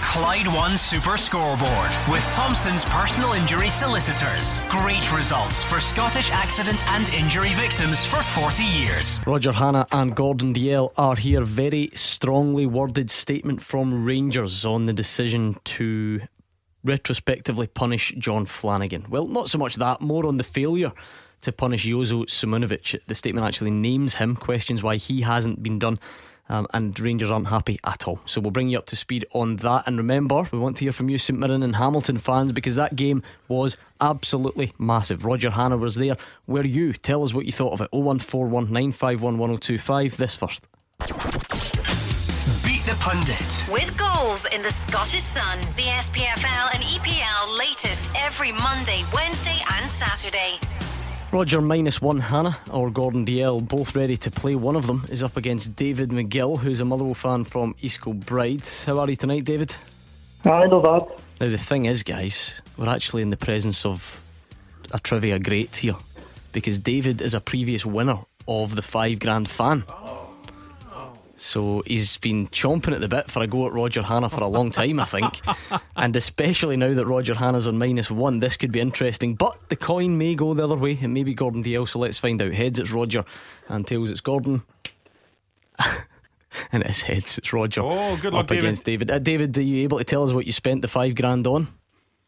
Clyde One Super Scoreboard with Thompson's personal injury solicitors. Great results for Scottish accident and injury victims for 40 years. Roger Hannah and Gordon Dalziel are here. Very strongly worded statement from Rangers on the decision to retrospectively punish Jon Flanagan. Well, not so much that, more on the failure to punish Jozo Simunovic. The statement actually names him, questions why he hasn't been done. Um, and Rangers aren't happy at all. So we'll bring you up to speed on that. And remember, we want to hear from you, St Mirren and Hamilton fans, because that game was absolutely massive. Roger Hannah was there. Were you? Tell us what you thought of it. 0141 951 1025. This first. Beat the Pundit. With goals in the Scottish Sun, the SPFL and EPL latest every Monday, Wednesday, and Saturday. Roger minus one Hannah or Gordon Dalziel, both ready to play. One of them is up against David McGill, who's a Motherwell fan from East Kilbride. How are you tonight, David? I know that. Now, the thing is, guys, we're actually in the presence of a trivia great here because David is a previous winner of the five grand fan. So he's been chomping at the bit for a go at Roger Hannah for a long time, I think. and especially now that Roger Hannah's on minus one, this could be interesting. But the coin may go the other way. It may be Gordon Dalziel, so let's find out. Heads, it's Roger, and tails, it's Gordon. and it's heads, it's Roger. Oh, good luck, up against David. Uh, David, are you able to tell us what you spent the five grand on?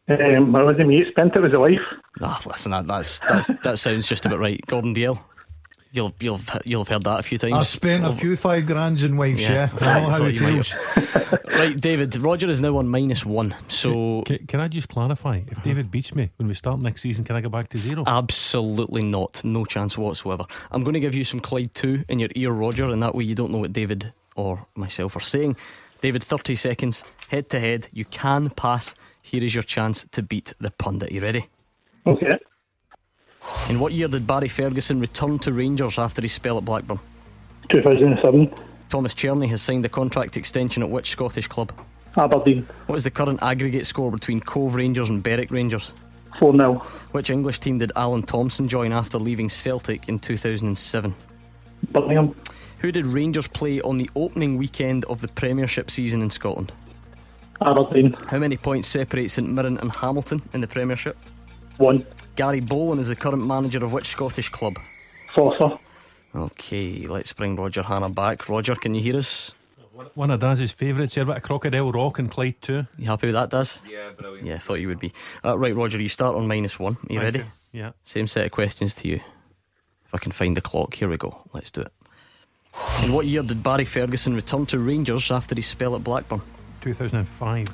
Um, it wasn't me, spent it was a wife. Ah, listen, that, that's, that's, that sounds just about right. Gordon Dalziel. You'll you'll you'll have heard that a few times. I've spent a few five grands in wives, yeah. I know how it feels. right, David. Roger is now on minus one. So can, can, I just clarify? If uh-huh. David beats me when we start next season, can I go back to zero? Absolutely not. No chance whatsoever. I'm going to give you some Clyde two in your ear, Roger, and that way you don't know what David or myself are saying. David, 30 seconds, head to head. You can pass. Here is your chance to beat the pundit. You ready? Okay. In what year did Barry Ferguson return to Rangers after his spell at Blackburn? 2007. Thomas Cerny has signed a contract extension at which Scottish club? Aberdeen. What is the current aggregate score between Cove Rangers and Berwick Rangers? 4 0. Which English team did Alan Thompson join after leaving Celtic in 2007? Birmingham. Who did Rangers play on the opening weekend of the Premiership season in Scotland? Aberdeen. How many points separate St Mirren and Hamilton in the Premiership? One. Gary Bollan is the current manager of which Scottish club? Forfar. Okay, let's bring Roger Hannah back. Roger, can you hear us? One of Daz's favourites here, a bit of Crocodile Rock and Clyde too. You happy with that, Daz? Yeah, brilliant. Yeah, thought you would be. Uh, right, Roger, you start on minus one. Are you Thank ready? you. Yeah. Same set of questions to you. If I can find the clock, here we go. Let's do it. In what year did Barry Ferguson return to Rangers after his spell at Blackburn? 2005.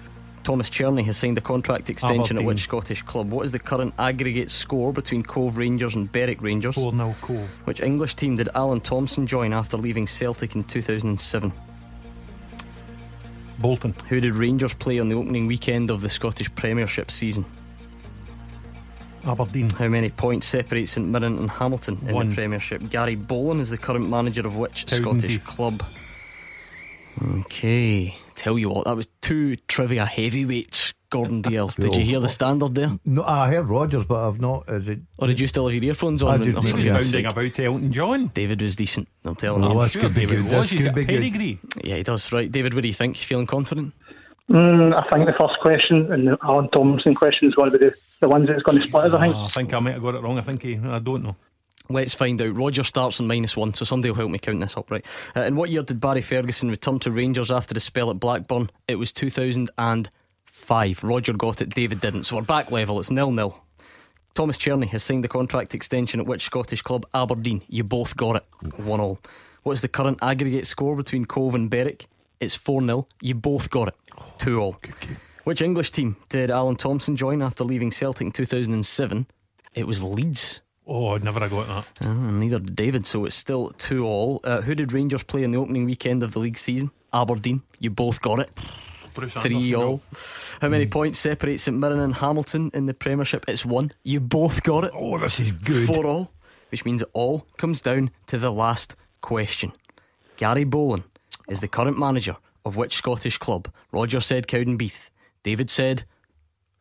Thomas Cerny has signed a contract extension Aberdeen. at which Scottish club? What is the current aggregate score between Cove Rangers and Berwick Rangers? 4 0 Cove. Which English team did Alan Thompson join after leaving Celtic in 2007? Bolton. Who did Rangers play on the opening weekend of the Scottish Premiership season? Aberdeen. How many points separate St Mirren and Hamilton in One. the Premiership? Gary Bollan is the current manager of which. Scottish club? Okay, tell you what, that was two trivia heavyweights. Gordon Dalziel. Did you hear the standard there? No, I heard Rogers, but I've not. Is it? Or did you still have your earphones on? I just Oh, need for to goodness Bounding about to Elton John. David was decent. I'm telling Oh, you. that's good. Be good. That's He's good. got Be good. pedigree. Yeah, he does. Right, David, what do you think? Feeling confident? Mm, I think the first question and the Alan Thompson question is one of the, the ones that's going to split us, I think. Oh, I think I might have got it wrong. I think he, I don't know. Let's find out. Roger starts on minus one, so somebody will help me count this up, right? Uh, in what year did Barry Ferguson return to Rangers after the spell at Blackburn? It was 2005. Roger got it, David didn't. So we're back level. It's nil nil. Thomas Cerny has signed the contract extension at which Scottish club? Aberdeen. You both got it. One all. What is the current aggregate score between Cove and Berwick? It's 4 0. You both got it. 2 all. Which English team did Alan Thompson join after leaving Celtic in 2007? It was Leeds. Oh, I'd never have got that. Ah, neither did David, so it's still 2 all. Uh, who did Rangers play in the opening weekend of the league season? Aberdeen. You both got it. Bruce Three all. How many points separate St Mirren and Hamilton in the Premiership? It's one. You both got it. Oh, this is good. Four all, which means it all comes down to the last question. Gary Bollan is the current manager of which Scottish club? Roger said Cowdenbeath. David said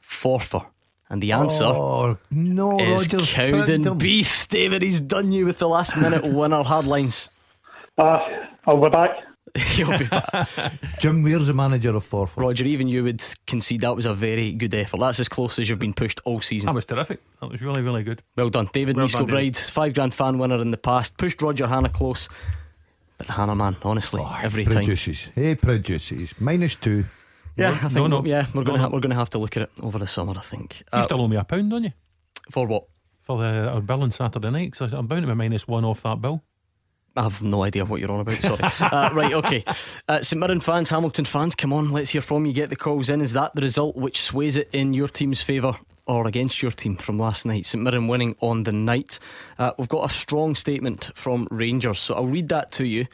Forfar. And the answer Oh, no, is Rogers picked him. Cowdenbeath. David, he's done you with the last minute winner hard lines. Uh, I'll be back. You'll be back. Jim Weir's the manager of Forfar. Roger, even you would concede that was a very good effort. That's as close as you've been pushed all season. That was terrific. That was really, really good. Well done, David Well Nisco done, David. Bride, five grand fan winner in the past, pushed Roger Hannah close. But the Hannah, man, honestly, every time. Produces. Hey, produces. Minus two. Yeah, I think no. yeah, we're No, gonna no. ha- we're gonna have to look at it over the summer. I think. You Uh, still owe me a pound, don't you? for what? For the our bill on Saturday night. Because I'm bound to be minus one off that bill. I have no idea what you're on about. Sorry. uh, right, okay. Uh, St Mirren fans, Hamilton fans, come on, let's hear from you. Get the calls in. Is that the result which sways it in your team's favour or against your team from last night? St Mirren winning on the night. Uh, we've got a strong statement from Rangers, so I'll read that to you.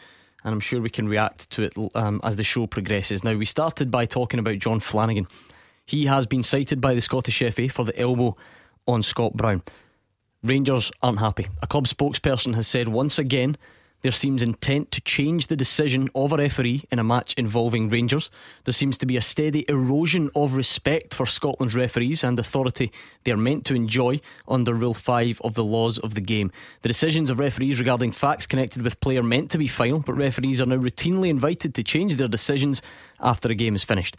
And I'm sure we can react to it um, as the show progresses. Now, we started by talking about Jon Flanagan. He has been cited by the Scottish FA for the elbow on Scott Brown. Rangers aren't happy. A club spokesperson has said once again there seems intent to change the decision of a referee in a match involving Rangers. There seems to be a steady erosion of respect for Scotland's referees and authority they are meant to enjoy under Rule 5 of the laws of the game. The decisions of referees regarding facts connected with play are meant to be final, but referees are now routinely invited to change their decisions after a game is finished.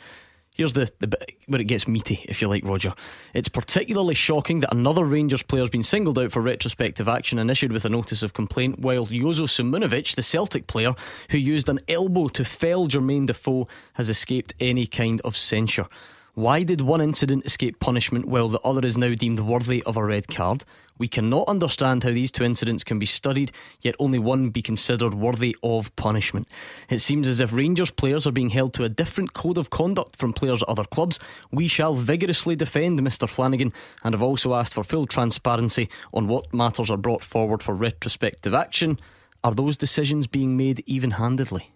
Here's the, the bit where it gets meaty, if you like, Roger. It's particularly shocking that another Rangers player has been singled out for retrospective action and issued with a notice of complaint, while Jozo Simunovic, the Celtic player who used an elbow to fell Jermaine Defoe, has escaped any kind of censure. Why did one incident escape punishment while the other is now deemed worthy of a red card? We cannot understand how these two incidents can be studied, yet only one be considered worthy of punishment. It seems as if Rangers players are being held to a different code of conduct from players at other clubs. We shall vigorously defend Mr. Flanagan and have also asked for full transparency on what matters are brought forward for retrospective action. Are those decisions being made even handedly?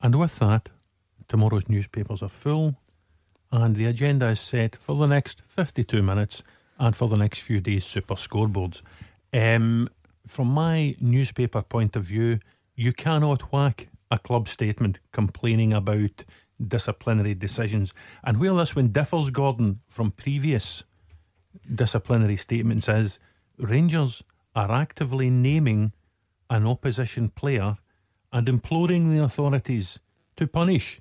And with that, tomorrow's newspapers are full, and the agenda is set for the next 52 minutes and for the next few days, super scoreboards. Um, from my newspaper point of view, you cannot whack a club statement complaining about disciplinary decisions. And where this one differs, Gordon, from previous disciplinary statements is Rangers are actively naming an opposition player and imploring the authorities to punish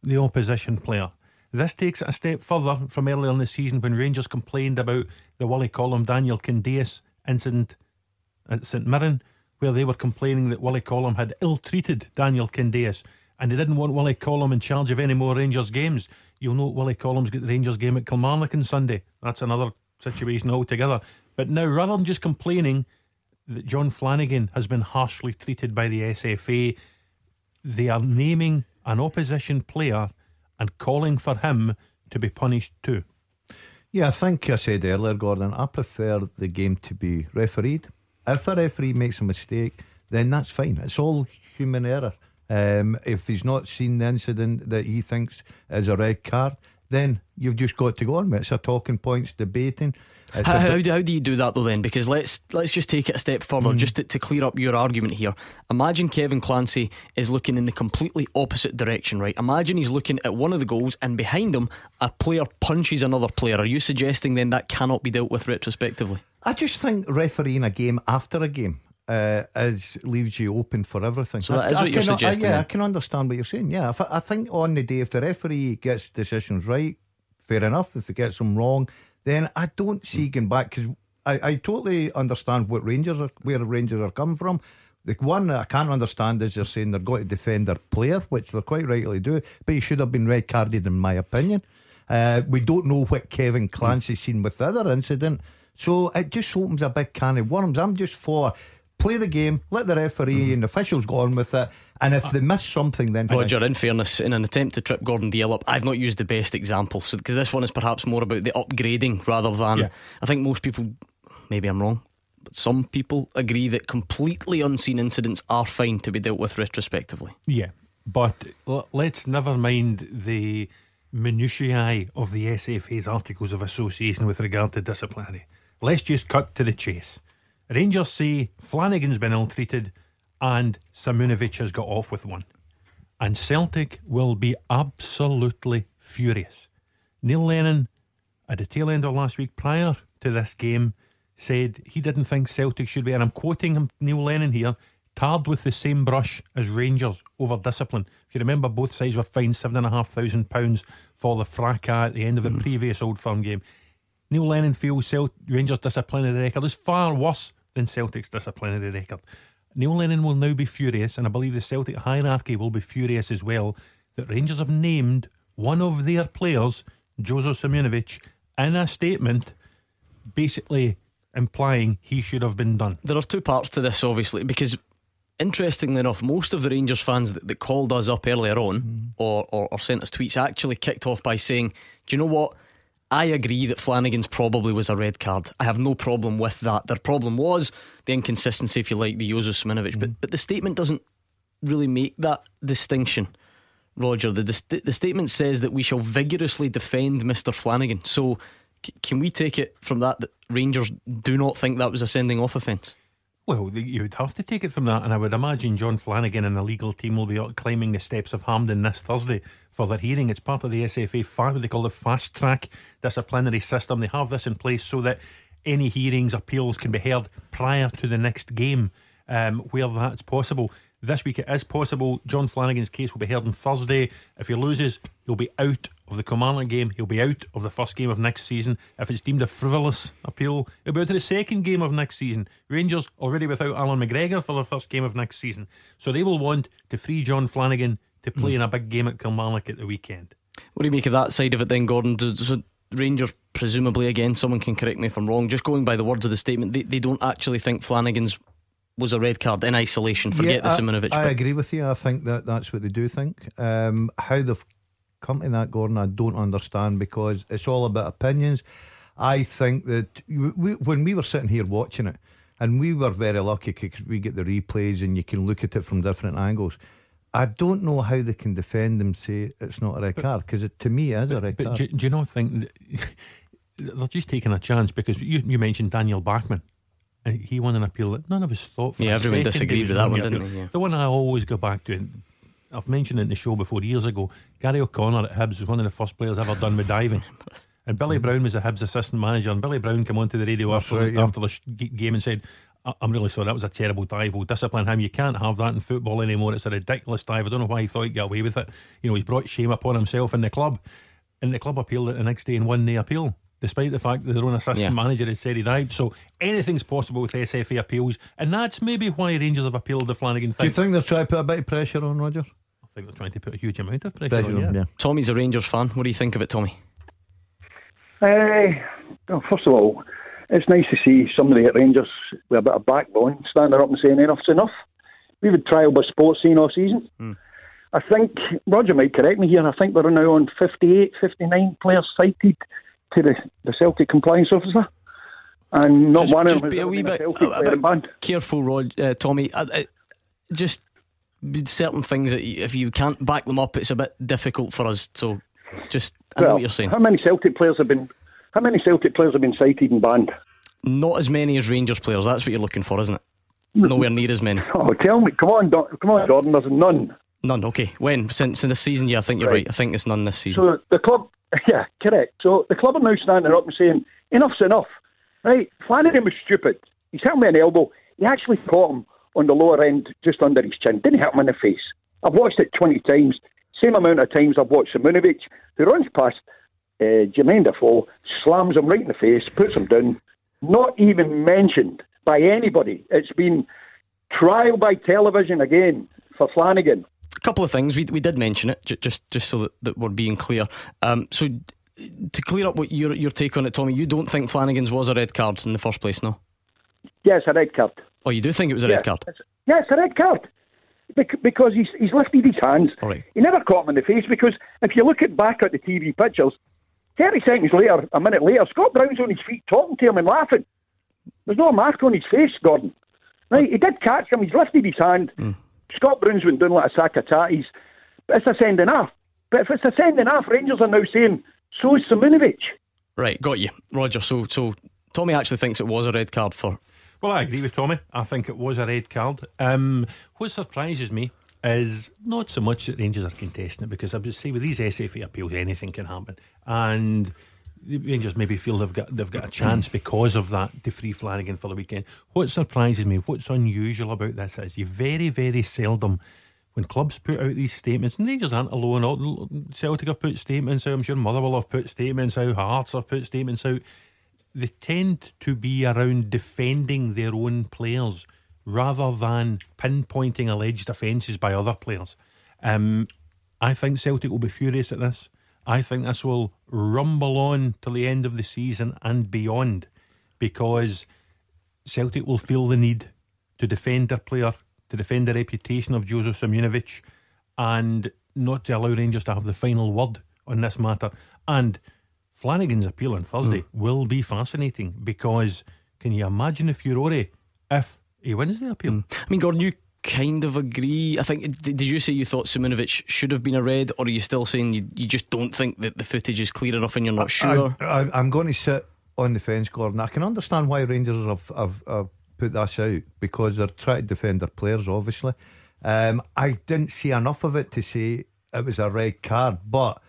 the opposition player. This takes it a step further from earlier in the season when Rangers complained about the Wally Collum Daniel Candeias incident at St Mirren, where they were complaining that Wally Collum had ill treated Daniel Candeias and they didn't want Wally Collum in charge of any more Rangers games. You'll know Wally Collum's got the Rangers game at Kilmarnock on Sunday. That's another situation altogether. But now, rather than just complaining that Jon Flanagan has been harshly treated by the SFA, they are naming an opposition player and calling for him to be punished too. Yeah, I think I said earlier, Gordon, I prefer the game to be refereed. If a referee makes a mistake, then that's fine. It's all human error. Um, if he's not seen the incident that he thinks is a red card, then you've just got to go on with it. It's a talking points, debating. How, how, do, how do you do that though then? Because let's let's just take it a step further, Hmm. just to, to clear up your argument here. Imagine Kevin Clancy is looking in the completely opposite direction, right? Imagine he's looking at one of the goals, and behind him, a player punches another player. Are you suggesting then that cannot be dealt with retrospectively? I just think refereeing a game after a game uh, is leaves you open for everything. So that I- is I what you're can- I- suggesting yeah, then? I can understand what you're saying. Yeah, if I, I think on the day, if the referee gets decisions right, fair enough. If he gets them wrong, then I don't see going back because I, I totally understand what Rangers are, where Rangers are coming from. The one that I can't understand is they're saying they're going to defend their player, which they're quite rightly do, but he should have been red carded, in my opinion. Uh, we don't know what Kevin Clancy's seen with the other incident. So it just opens a big can of worms. I'm just for play the game, let the referee Mm-hmm. and officials go on with it. And if they miss something, then Roger, in fairness, in an attempt to trip Gordon Dalziel up, I've not used the best example. So because this one is perhaps more about the upgrading rather than. Yeah. I think most people, maybe I'm wrong, but some people agree that completely unseen incidents are fine to be dealt with retrospectively. Yeah, but l- let's never mind the minutiae of the SFA's articles of association with regard to disciplinary. Let's just cut to the chase. Rangers say Flanagan's been ill treated and Simunovic has got off with one. And Celtic will be absolutely furious. Neil Lennon, at the tail end of last week, prior to this game, said he didn't think Celtic should be, and I'm quoting him, Neil Lennon here, tarred with the same brush as Rangers over discipline. If you remember, both sides were fined £7,500 for the fracas at the end of the mm. previous Old Firm game. Neil Lennon feels Celt- Rangers' disciplinary record is far worse than Celtic's disciplinary record. Neil Lennon will now be furious, and I believe the Celtic hierarchy will be furious as well, that Rangers have named one of their players, Jozo Simunovic, in a statement basically implying he should have been done. There are two parts to this, obviously, because interestingly enough, most of the Rangers fans that, that called us up earlier on mm-hmm. or, or, or sent us tweets actually kicked off by saying, Do you know what? I agree that Flanagan's probably was a red card. I have no problem with that. Their problem was the inconsistency, if you like, the Jozo Simunovic. But, mm. but the statement doesn't really make that distinction. Roger, the, the, the statement says that we shall vigorously defend Mr. Flanagan. So, c- can we take it from that that Rangers do not think that was a sending off offence? Well, you would have to take it from that, and I would imagine Jon Flanagan and the legal team will be climbing the steps of Hampden this Thursday for their hearing. It's part of the SFA, fa- what they call the fast track disciplinary system. They have this in place so that any hearings, appeals can be heard prior to the next game, um, where that's possible. This week it is possible. Jon Flanagan's case will be heard on Thursday. If he loses, he'll be out of the Kilmarnock game. He'll be out of the first game of next season. If it's deemed a frivolous appeal, he'll be out of the second game of next season. Rangers already without Allan McGregor for the first game of next season. So they will want to free Jon Flanagan to play hmm. in a big game at Kilmarnock at the weekend. What do you make of that side of it then, Gordon? Do, so Rangers, presumably, again, someone can correct me if I'm wrong, just going by the words of the statement, they, they don't actually think Flanagan's was a red card in isolation. Forget the I, Simunovic. I bit. agree with you. I think that that's what they do think. Um, how they've come to that, Gordon, I don't understand because it's all about opinions. I think that we, when we were sitting here watching it, and we were very lucky because we get the replays and you can look at it from different angles. I don't know how they can defend them, say it's not a red card because to me it is a red But card. do, do you not think that they're just taking a chance because you, you mentioned Daniel Bachmann. And he won an appeal that none of us thought. For Yeah, everyone disagreed with that one, the didn't they? Yeah. The one I always go back to, and I've mentioned it in the show before years ago. Gary O'Connor at Hibs was one of the first players ever done with diving. And Billy Brown was a Hibs assistant manager, and Billy Brown came onto the radio after, right, yeah. after the sh- game and said, "I- I'm really sorry, that was a terrible dive. We'll discipline him. You can't have that in football anymore. It's a ridiculous dive. I don't know why he thought he'd get away with it. You know, he's brought shame upon himself and the club. And the club appealed it the next day and won the appeal, despite the fact that their own assistant Yeah. manager had said he dived. So anything's possible with SFA appeals, and that's maybe why Rangers have appealed the Flanagan thing. do you think they're trying to put a bit of pressure on Roger? I think they're trying to put a huge amount of pressure, Pressure on on, yeah. yeah. Tommy's a Rangers fan. What do you think of it, Tommy? Uh, well, first of all, it's nice to see somebody at Rangers with a bit of backbone standing up and saying enough's enough. We've had trial by Sportscene all season. I think, Roger might correct me here, I think we're now on 58, 59 players cited to the, the Celtic compliance officer. And not Just- one of them be a wee bit- Celtic a- bit- Careful, Rod, uh, Tommy. Uh, uh, just certain things that you, if you can't back them up, it's a bit difficult for us. So just, I know what you're saying. How many Celtic players have been how many Celtic players have been cited and banned? Not as many as Rangers players. That's what you're looking for, isn't it? Nowhere near as many. Oh, tell me, come on, come on, Jordan. There's none. None. Okay. When? Since in this season? Yeah, I think you're right. Right. I think it's none this season. So the club, yeah, correct. So the club are now standing up and saying, enough's enough. Right? Flanagan was stupid. He's hit me an elbow. He actually caught him on the lower end, just under his chin. Didn't hit him in the face. I've watched it 20 times. Same amount of times I've watched Simunovic, who runs past uh, Jermaine Defoe, slams him right in the face, puts him down. Not even mentioned by anybody. It's been trial by television again for Flanagan. Couple of things we we did mention it ju- just just so that, that we're being clear. Um, so to clear up what your your take on it, Tommy, you don't think Flanagan's was a red card in the first place, no? Yes, a red card. Oh, you do think it was a yeah, red card? Yeah, it's a red card. because he's, he's lifted his hands. He never caught him in the face because if you look at back at the TV pictures, 30 seconds later, a minute later, Scott Brown's on his feet talking to him and laughing. There's no mark on his face, Gordon. Right, he did catch him, he's lifted his hand. Mm. Scott Brown's been doing like a sack of tatties. But it's a sending off. But if it's a sending off, Rangers are now saying, so is Simunovic. Right, got you. Roger, so so Tommy actually thinks it was a red card for well, I agree with Tommy. I think it was a red card. Um, what surprises me is not so much that Rangers are contesting it because I would say with these SFA appeals, anything can happen, and the Rangers maybe feel they've got they've got a chance because of that to free Flanagan for the weekend. What surprises me, what's unusual about this is you very very seldom. When clubs put out these statements, and Rangers aren't alone. Celtic have put statements out. I'm sure Motherwell have put statements out. Hearts have put statements out they tend to be around defending their own players rather than pinpointing alleged offences by other players. Um, I think Celtic will be furious at this. I think this will rumble on till the end of the season and beyond because Celtic will feel the need to defend their player, to defend the reputation of Jozo Simunovic, and not to allow Rangers to have the final word on this matter. And Flanagan's appeal on Thursday mm. will be fascinating because can you imagine if Furore if he wins the appeal? Mm. I mean, Gordon, you kind of agree. I think did you say you thought Simunovic should have been a red, or are you still saying you, you just don't think that the footage is clear enough and you're not sure? I, am going to sit on the fence, Gordon. I can understand why Rangers have, have, have put this out because they're trying to defend their players, obviously. Um, I didn't see enough of it to say it was a red card, but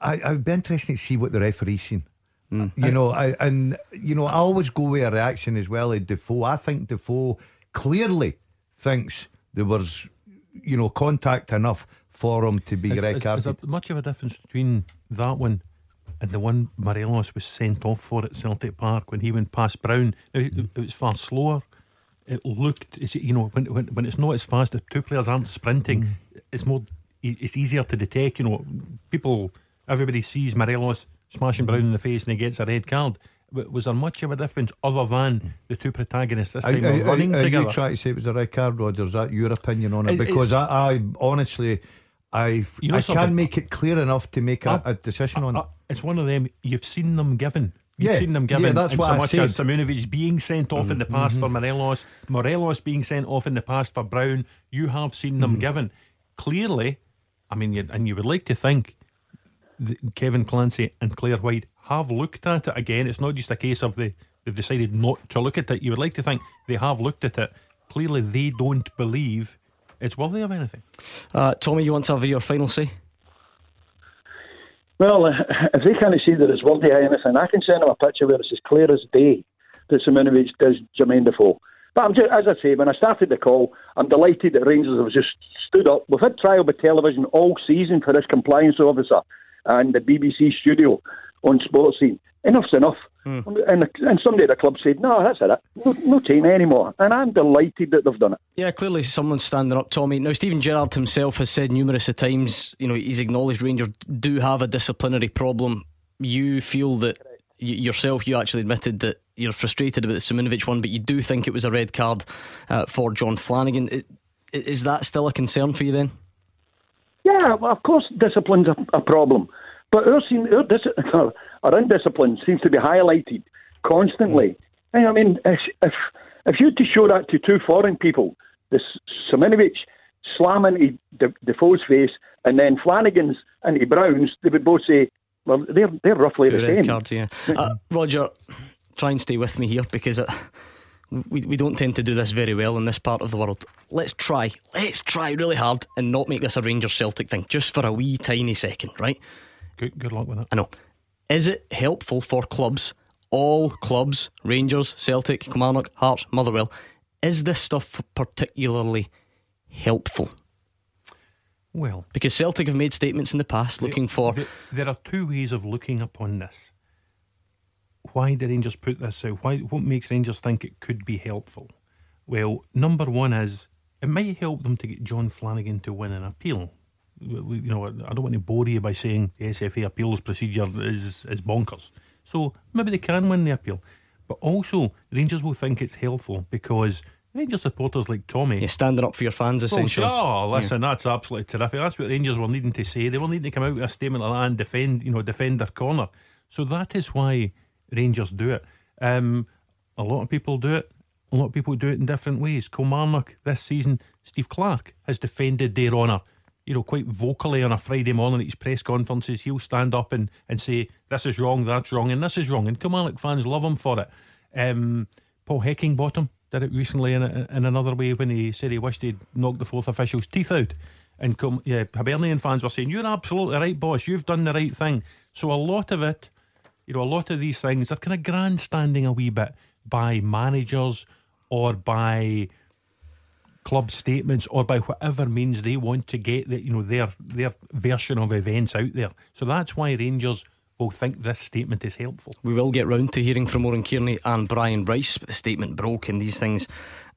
I, I would be interested to see what the referee's seen. Mm. You know, I, and you know, I always go with a reaction as well at Defoe. I think Defoe clearly thinks there was, you know, contact enough for him to be red carded. Is, there much of a difference between that one and the one Morelos was sent off for at Celtic Park when he went past Brown? It, mm. it was far slower. It looked, you know, when, when when it's not as fast, the two players aren't sprinting. Mm. It's more, it's easier to detect. You know, people Everybody sees Morelos smashing Brown in the face and he gets a red card. Was there much of a difference other than the two protagonists this time are, running are, are together? you trying to say it was a red card, Roger? Is that your opinion on it? Because it, I, I, honestly, I you know I can't make it clear enough to make a, a decision on it. It's one of them. You've seen them given. You've yeah, seen them given. Yeah, that's and what so I much said. as being sent off mm-hmm. in the past mm-hmm. for Morelos, Morelos being sent off in the past for Brown. You have seen them mm-hmm. given. Clearly, I mean, and you would like to think Kevin Clancy and Clare Whyte have looked at it again. It's not just a case of they, they've decided not to look at it. You would like to think they have looked at it. Clearly, they don't believe it's worthy of anything. Uh, Tommy, you want to have your final say? Well, if they can't see that it's worthy of anything, I can send them a picture where it's as clear as day that Simunovic does Jermaine Defoe. But I'm just, as I say, when I started the call, I'm delighted that Rangers have just stood up. We've had trial by television all season for this compliance officer and the BBC studio on Sportscene. Enough's enough. Mm. And, and somebody at the club said, no, that's it. No, no team anymore. And I'm delighted that they've done it. Yeah, clearly someone's standing up, Tommy. Now, Steven Gerrard himself has said numerous of times, you know, he's acknowledged Rangers do have a disciplinary problem. You feel that yourself, you actually admitted that you're frustrated about the Simunovic one, but you do think it was a red card uh, for Jon Flanagan. Is that still a concern for you then? Yeah, well, of course, discipline's a, a problem. But our, seem, our, dis- our undiscipline seems to be highlighted constantly. I mean, if, if you to show that to two foreign people, this Simunovic slamming into Defoe's face and then Flanagan's and into Brown's, they would both say, well, they're, they're roughly two the same. Cards, yeah. uh, Roger, try and stay with me here because it, we, we don't tend to do this very well in this part of the world. Let's try, let's try really hard and not make this a Rangers Celtic thing just for a wee tiny second, right? Good, good luck with it. I know. Is it helpful for clubs, all clubs, Rangers, Celtic, Kilmarnock, Hearts, Motherwell? Is this stuff particularly helpful? Well, because Celtic have made statements in the past looking for. there are two ways of looking upon this why did Rangers put this out? Why, what makes Rangers think it could be helpful? Well, number one is it might help them to get Jon Flanagan to win an appeal. You know, I don't want to bore you by saying the SFA appeals procedure is is bonkers. So maybe they can win the appeal, but also Rangers will think it's helpful because Rangers supporters like Tommy, You're standing up for your fans, essentially. Well, sure, listen, that's absolutely terrific. That's what Rangers were needing to say. They were needing to come out with a statement like that and defend, you know, defend their corner. So that is why Rangers do it. Um, a lot of people do it. A lot of people do it in different ways. Kilmarnock this season, Steve Clarke has defended their honour. You know, quite vocally on a Friday morning at his press conferences, he'll stand up and, and say, This is wrong, that's wrong, and this is wrong. And Kilmarnock fans love him for it. Um, Paul Heckingbottom did it recently in, a, in another way when he said he wished he'd knocked the fourth official's teeth out. And yeah, Hibernian fans were saying, You're absolutely right, boss, you've done the right thing. So a lot of it, you know, a lot of these things are kind of grandstanding a wee bit by managers or by club statements or by whatever means they want to get the, you know their their version of events out there. So that's why Rangers will think this statement is helpful. We will get round to hearing from Oran Kearney and Brian Rice, but the statement broke and these things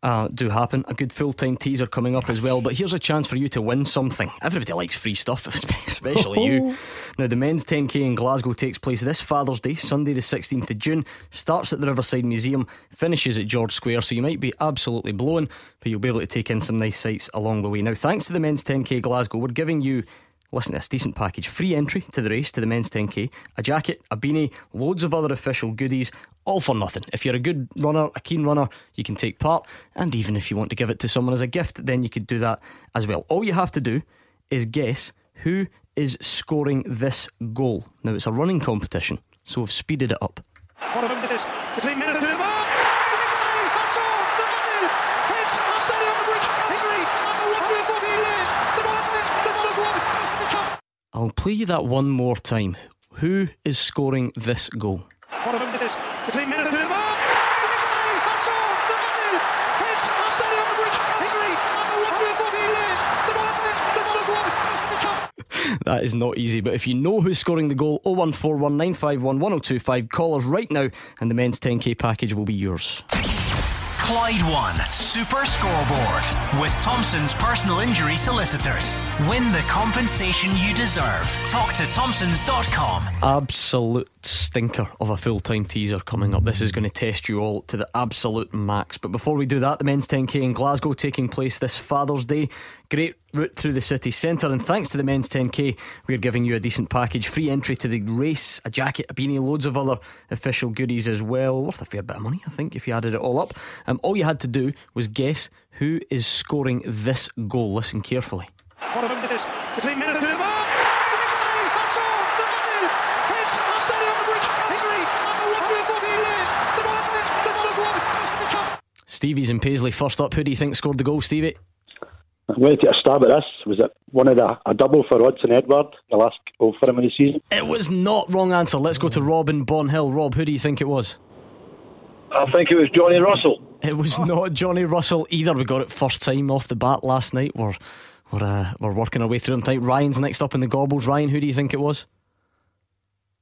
uh, do happen. A good full time teaser coming up as well. But here's a chance for you to win something. Everybody likes free stuff, especially you. Now, the men's 10k in Glasgow takes place this Father's Day, Sunday, the 16th of June. Starts at the Riverside Museum, finishes at George Square. So you might be absolutely blown, but you'll be able to take in some nice sights along the way. Now, thanks to the men's 10k Glasgow, we're giving you Listen to this decent package. Free entry to the race, to the men's 10k, a jacket, a beanie, loads of other official goodies, all for nothing. If you're a good runner, a keen runner, you can take part. And even if you want to give it to someone as a gift, then you could do that as well. All you have to do is guess who is scoring this goal. Now, it's a running competition, so we've speeded it up. One of them is, is a minute to the That's all! Look at me! It's a standing on the bridge! History after 140 years! The ball is in it! The ball is won! It's to be cut! I'll play you that one more time. Who is scoring this goal? One of them is, a to the That's all! Look at me! It's standing on the bridge! History after 140 years! The ball is in! The ball is won! It's to be cut! That is not easy, but if you know who's scoring the goal, 01419511025, call us right now and the men's 10k package will be yours. Clyde One Super Scoreboard with Thompson's personal injury solicitors. Win the compensation you deserve. Talk to Thompson's.com. Absolute stinker of a full time teaser coming up. This is going to test you all to the absolute max. But before we do that, the men's 10k in Glasgow taking place this Father's Day. Great route through the city centre, and thanks to the men's 10k, we're giving you a decent package free entry to the race, a jacket, a beanie, loads of other official goodies as well. Worth a fair bit of money, I think, if you added it all up. Um, all you had to do was guess who is scoring this goal. Listen carefully. One of them is, is a minute to the That's all! Look at me! It's a standing on the bridge! History after 140 years! The ball is in it! The ball is won! It's to be cut! Stevie's in Paisley first up. Who do you think scored the goal, Stevie? I'm going to take a stab at this. Was it one of the a double for Odsonne Edouard the last goal for him in the season? It was not wrong answer. Let's go to Robin Bonhill. Rob, who do you think it was? I think it was Johnny Russell. It was not Johnny Russell either. We got it first time off the bat last night. We're we're uh, we're working our way through them tonight. Ryan's next up in the Gorbals. Ryan, who do you think it was?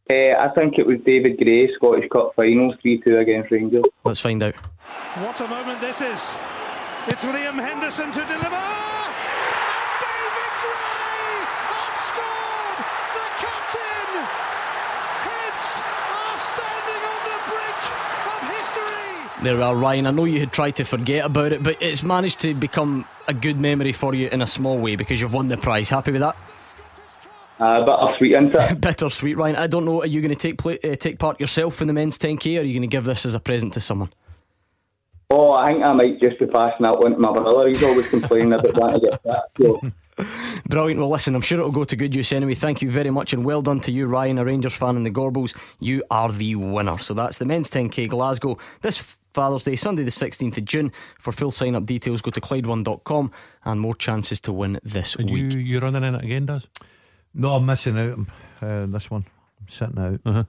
Uh, I think it was David Gray, Scottish Cup finals, 3 2 against Rangers. Let's find out. What a moment this is! It's Liam Henderson to deliver! David Gray has scored! The captain! Heads are standing on the brink of history! There we are, Ryan. I know you had tried to forget about it, but it's managed to become a good memory for you in a small way because you've won the prize. Happy with that? Uh, bittersweet, isn't it? Bittersweet, Ryan. I don't know. Are you going to take play, uh, take part yourself in the men's 10k, or are you going to give this as a present to someone? Oh, I think I might just be passing that one to my brother. He's always complaining about wanting to get that. So. Brilliant. Well, listen, I'm sure it'll go to good use anyway. Thank you very much, and well done to you, Ryan, a Rangers fan in the Gorbals. You are the winner. So that's the men's 10k Glasgow this Father's Day, Sunday, the 16th of June. For full sign up details, go to Clyde1.com and more chances to win this And week. you you running in it again, Does? No, I'm missing out. Uh, this one, I'm sitting out. Uh-huh.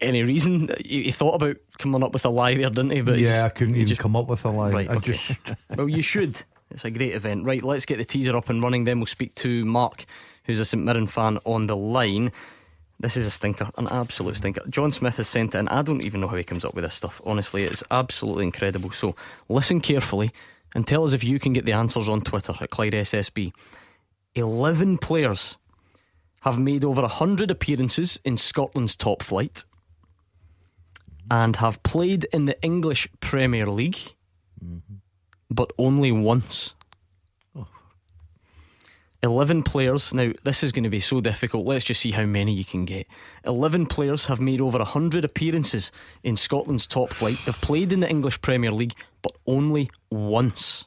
Any reason you, thought about coming up with a lie there, didn't you? But yeah, I couldn't even just- come up with a lie. Right, I okay. just well, you should. It's a great event. Right, let's get the teaser up and running. Then we'll speak to Mark, who's a St Mirren fan, on the line. This is a stinker, an absolute stinker. John Smith has sent it, and I don't even know how he comes up with this stuff. Honestly, it's absolutely incredible. So listen carefully and tell us if you can get the answers on Twitter at Clyde SSB. 11 players have made over 100 appearances in Scotland's top flight and have played in the English Premier League, mm-hmm. but only once. 11 players. Now, this is going to be so difficult. Let's just see how many you can get. 11 players have made over 100 appearances in Scotland's top flight. They've played in the English Premier League, but only once.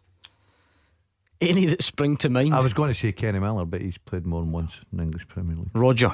Any that spring to mind? I was going to say Kenny Miller, but he's played more than once in the English Premier League. Roger.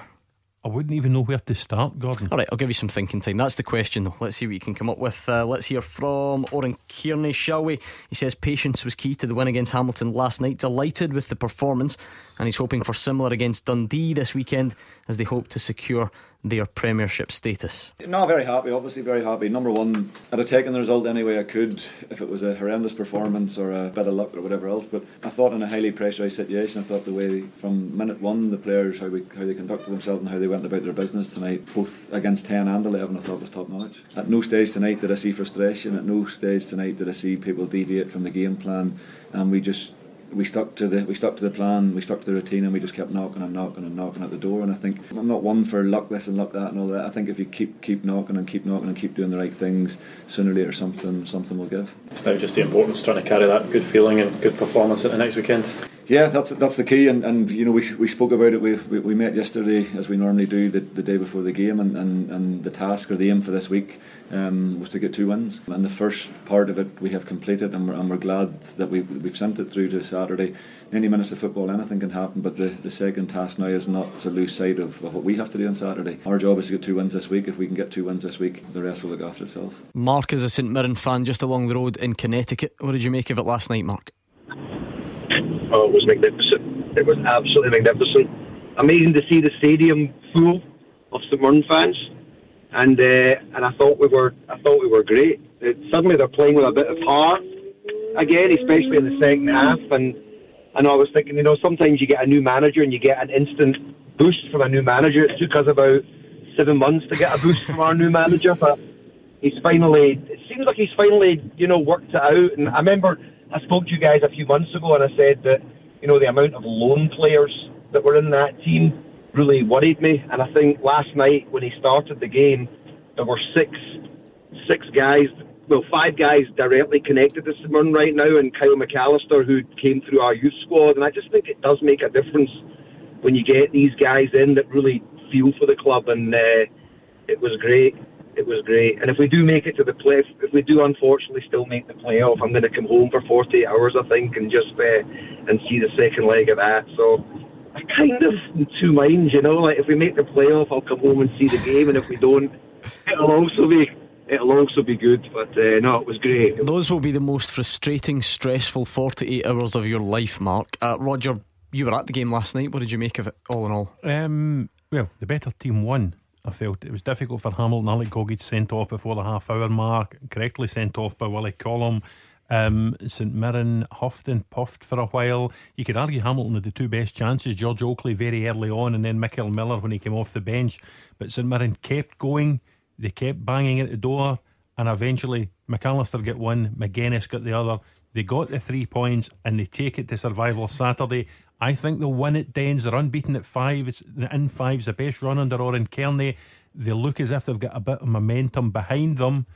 I wouldn't even know where to start, Gordon. All right, I'll give you some thinking time. That's the question, though. Let's see what you can come up with. Uh, let's hear from Oran Kearney, shall we? He says patience was key to the win against Hamilton last night. Delighted with the performance, and he's hoping for similar against Dundee this weekend as they hope to secure their Premiership status. No, very happy. Obviously, very happy. Number one, I'd have taken the result any way I could if it was a horrendous performance or a bit of luck or whatever else. But I thought in a highly pressurised situation, I thought the way from minute one, the players how we, how they conducted themselves and how they went about their business tonight, both against ten and eleven, I thought was top notch. At no stage tonight did I see frustration. At no stage tonight did I see people deviate from the game plan, and we just we stuck to the we stuck to the plan, we stuck to the routine, and we just kept knocking and knocking and knocking at the door. And I think I'm not one for luck this and luck that and all that. I think if you keep keep knocking and keep knocking and keep doing the right things, sooner or later something something will give. It's now just the importance trying to carry that good feeling and good performance at the next weekend. Yeah, that's that's the key, and, and you know we, we spoke about it. We, we, we met yesterday as we normally do the, the day before the game, and, and, and the task or the aim for this week um, was to get two wins. And the first part of it we have completed, and we're, and we're glad that we we've sent it through to Saturday. Any minutes of football, anything can happen, but the, the second task now is not to lose sight of, of what we have to do on Saturday. Our job is to get two wins this week. If we can get two wins this week, the rest will look after itself. Mark is a St Mirren fan just along the road in Connecticut. What did you make of it last night, Mark? Oh, it was magnificent. It was absolutely magnificent. Amazing to see the stadium full of St fans, and uh, and I thought we were I thought we were great. It, suddenly they're playing with a bit of heart again, especially in the second half. And and I was thinking, you know, sometimes you get a new manager and you get an instant boost from a new manager. It took us about seven months to get a boost from our new manager, but he's finally. It seems like he's finally, you know, worked it out. And I remember I spoke to you guys a few months ago, and I said that you know the amount of loan players that were in that team really worried me. And I think last night when he started the game, there were six six guys, well, five guys directly connected to Simon right now, and Kyle McAllister who came through our youth squad. And I just think it does make a difference when you get these guys in that really feel for the club. And uh, it was great. It was great. And if we do make it to the play, if we do unfortunately still make the playoff, I'm going to come home for 48 hours, I think, and just uh, and see the second leg of that. So I kind of in two minds, you know. Like if we make the playoff, I'll come home and see the game, and if we don't, it'll also be it'll also be good. But uh, no, it was great. Those will be the most frustrating, stressful 48 hours of your life, Mark. Uh, Roger, you were at the game last night. What did you make of it, all in all? Um, well, the better team won. I felt it was difficult for Hamilton. Alex Gogic sent off before the half hour mark, correctly sent off by Willie Collum. Um, St Mirren huffed and puffed for a while. You could argue Hamilton had the two best chances George Oakley very early on, and then Michael Miller when he came off the bench. But St Mirren kept going, they kept banging at the door, and eventually McAllister got one, McGuinness got the other. They got the three points and they take it to survival Saturday. I think they'll win at Dens. They're unbeaten at five. It's in five's the best run under Oran Kearney. They look as if they've got a bit of momentum behind them.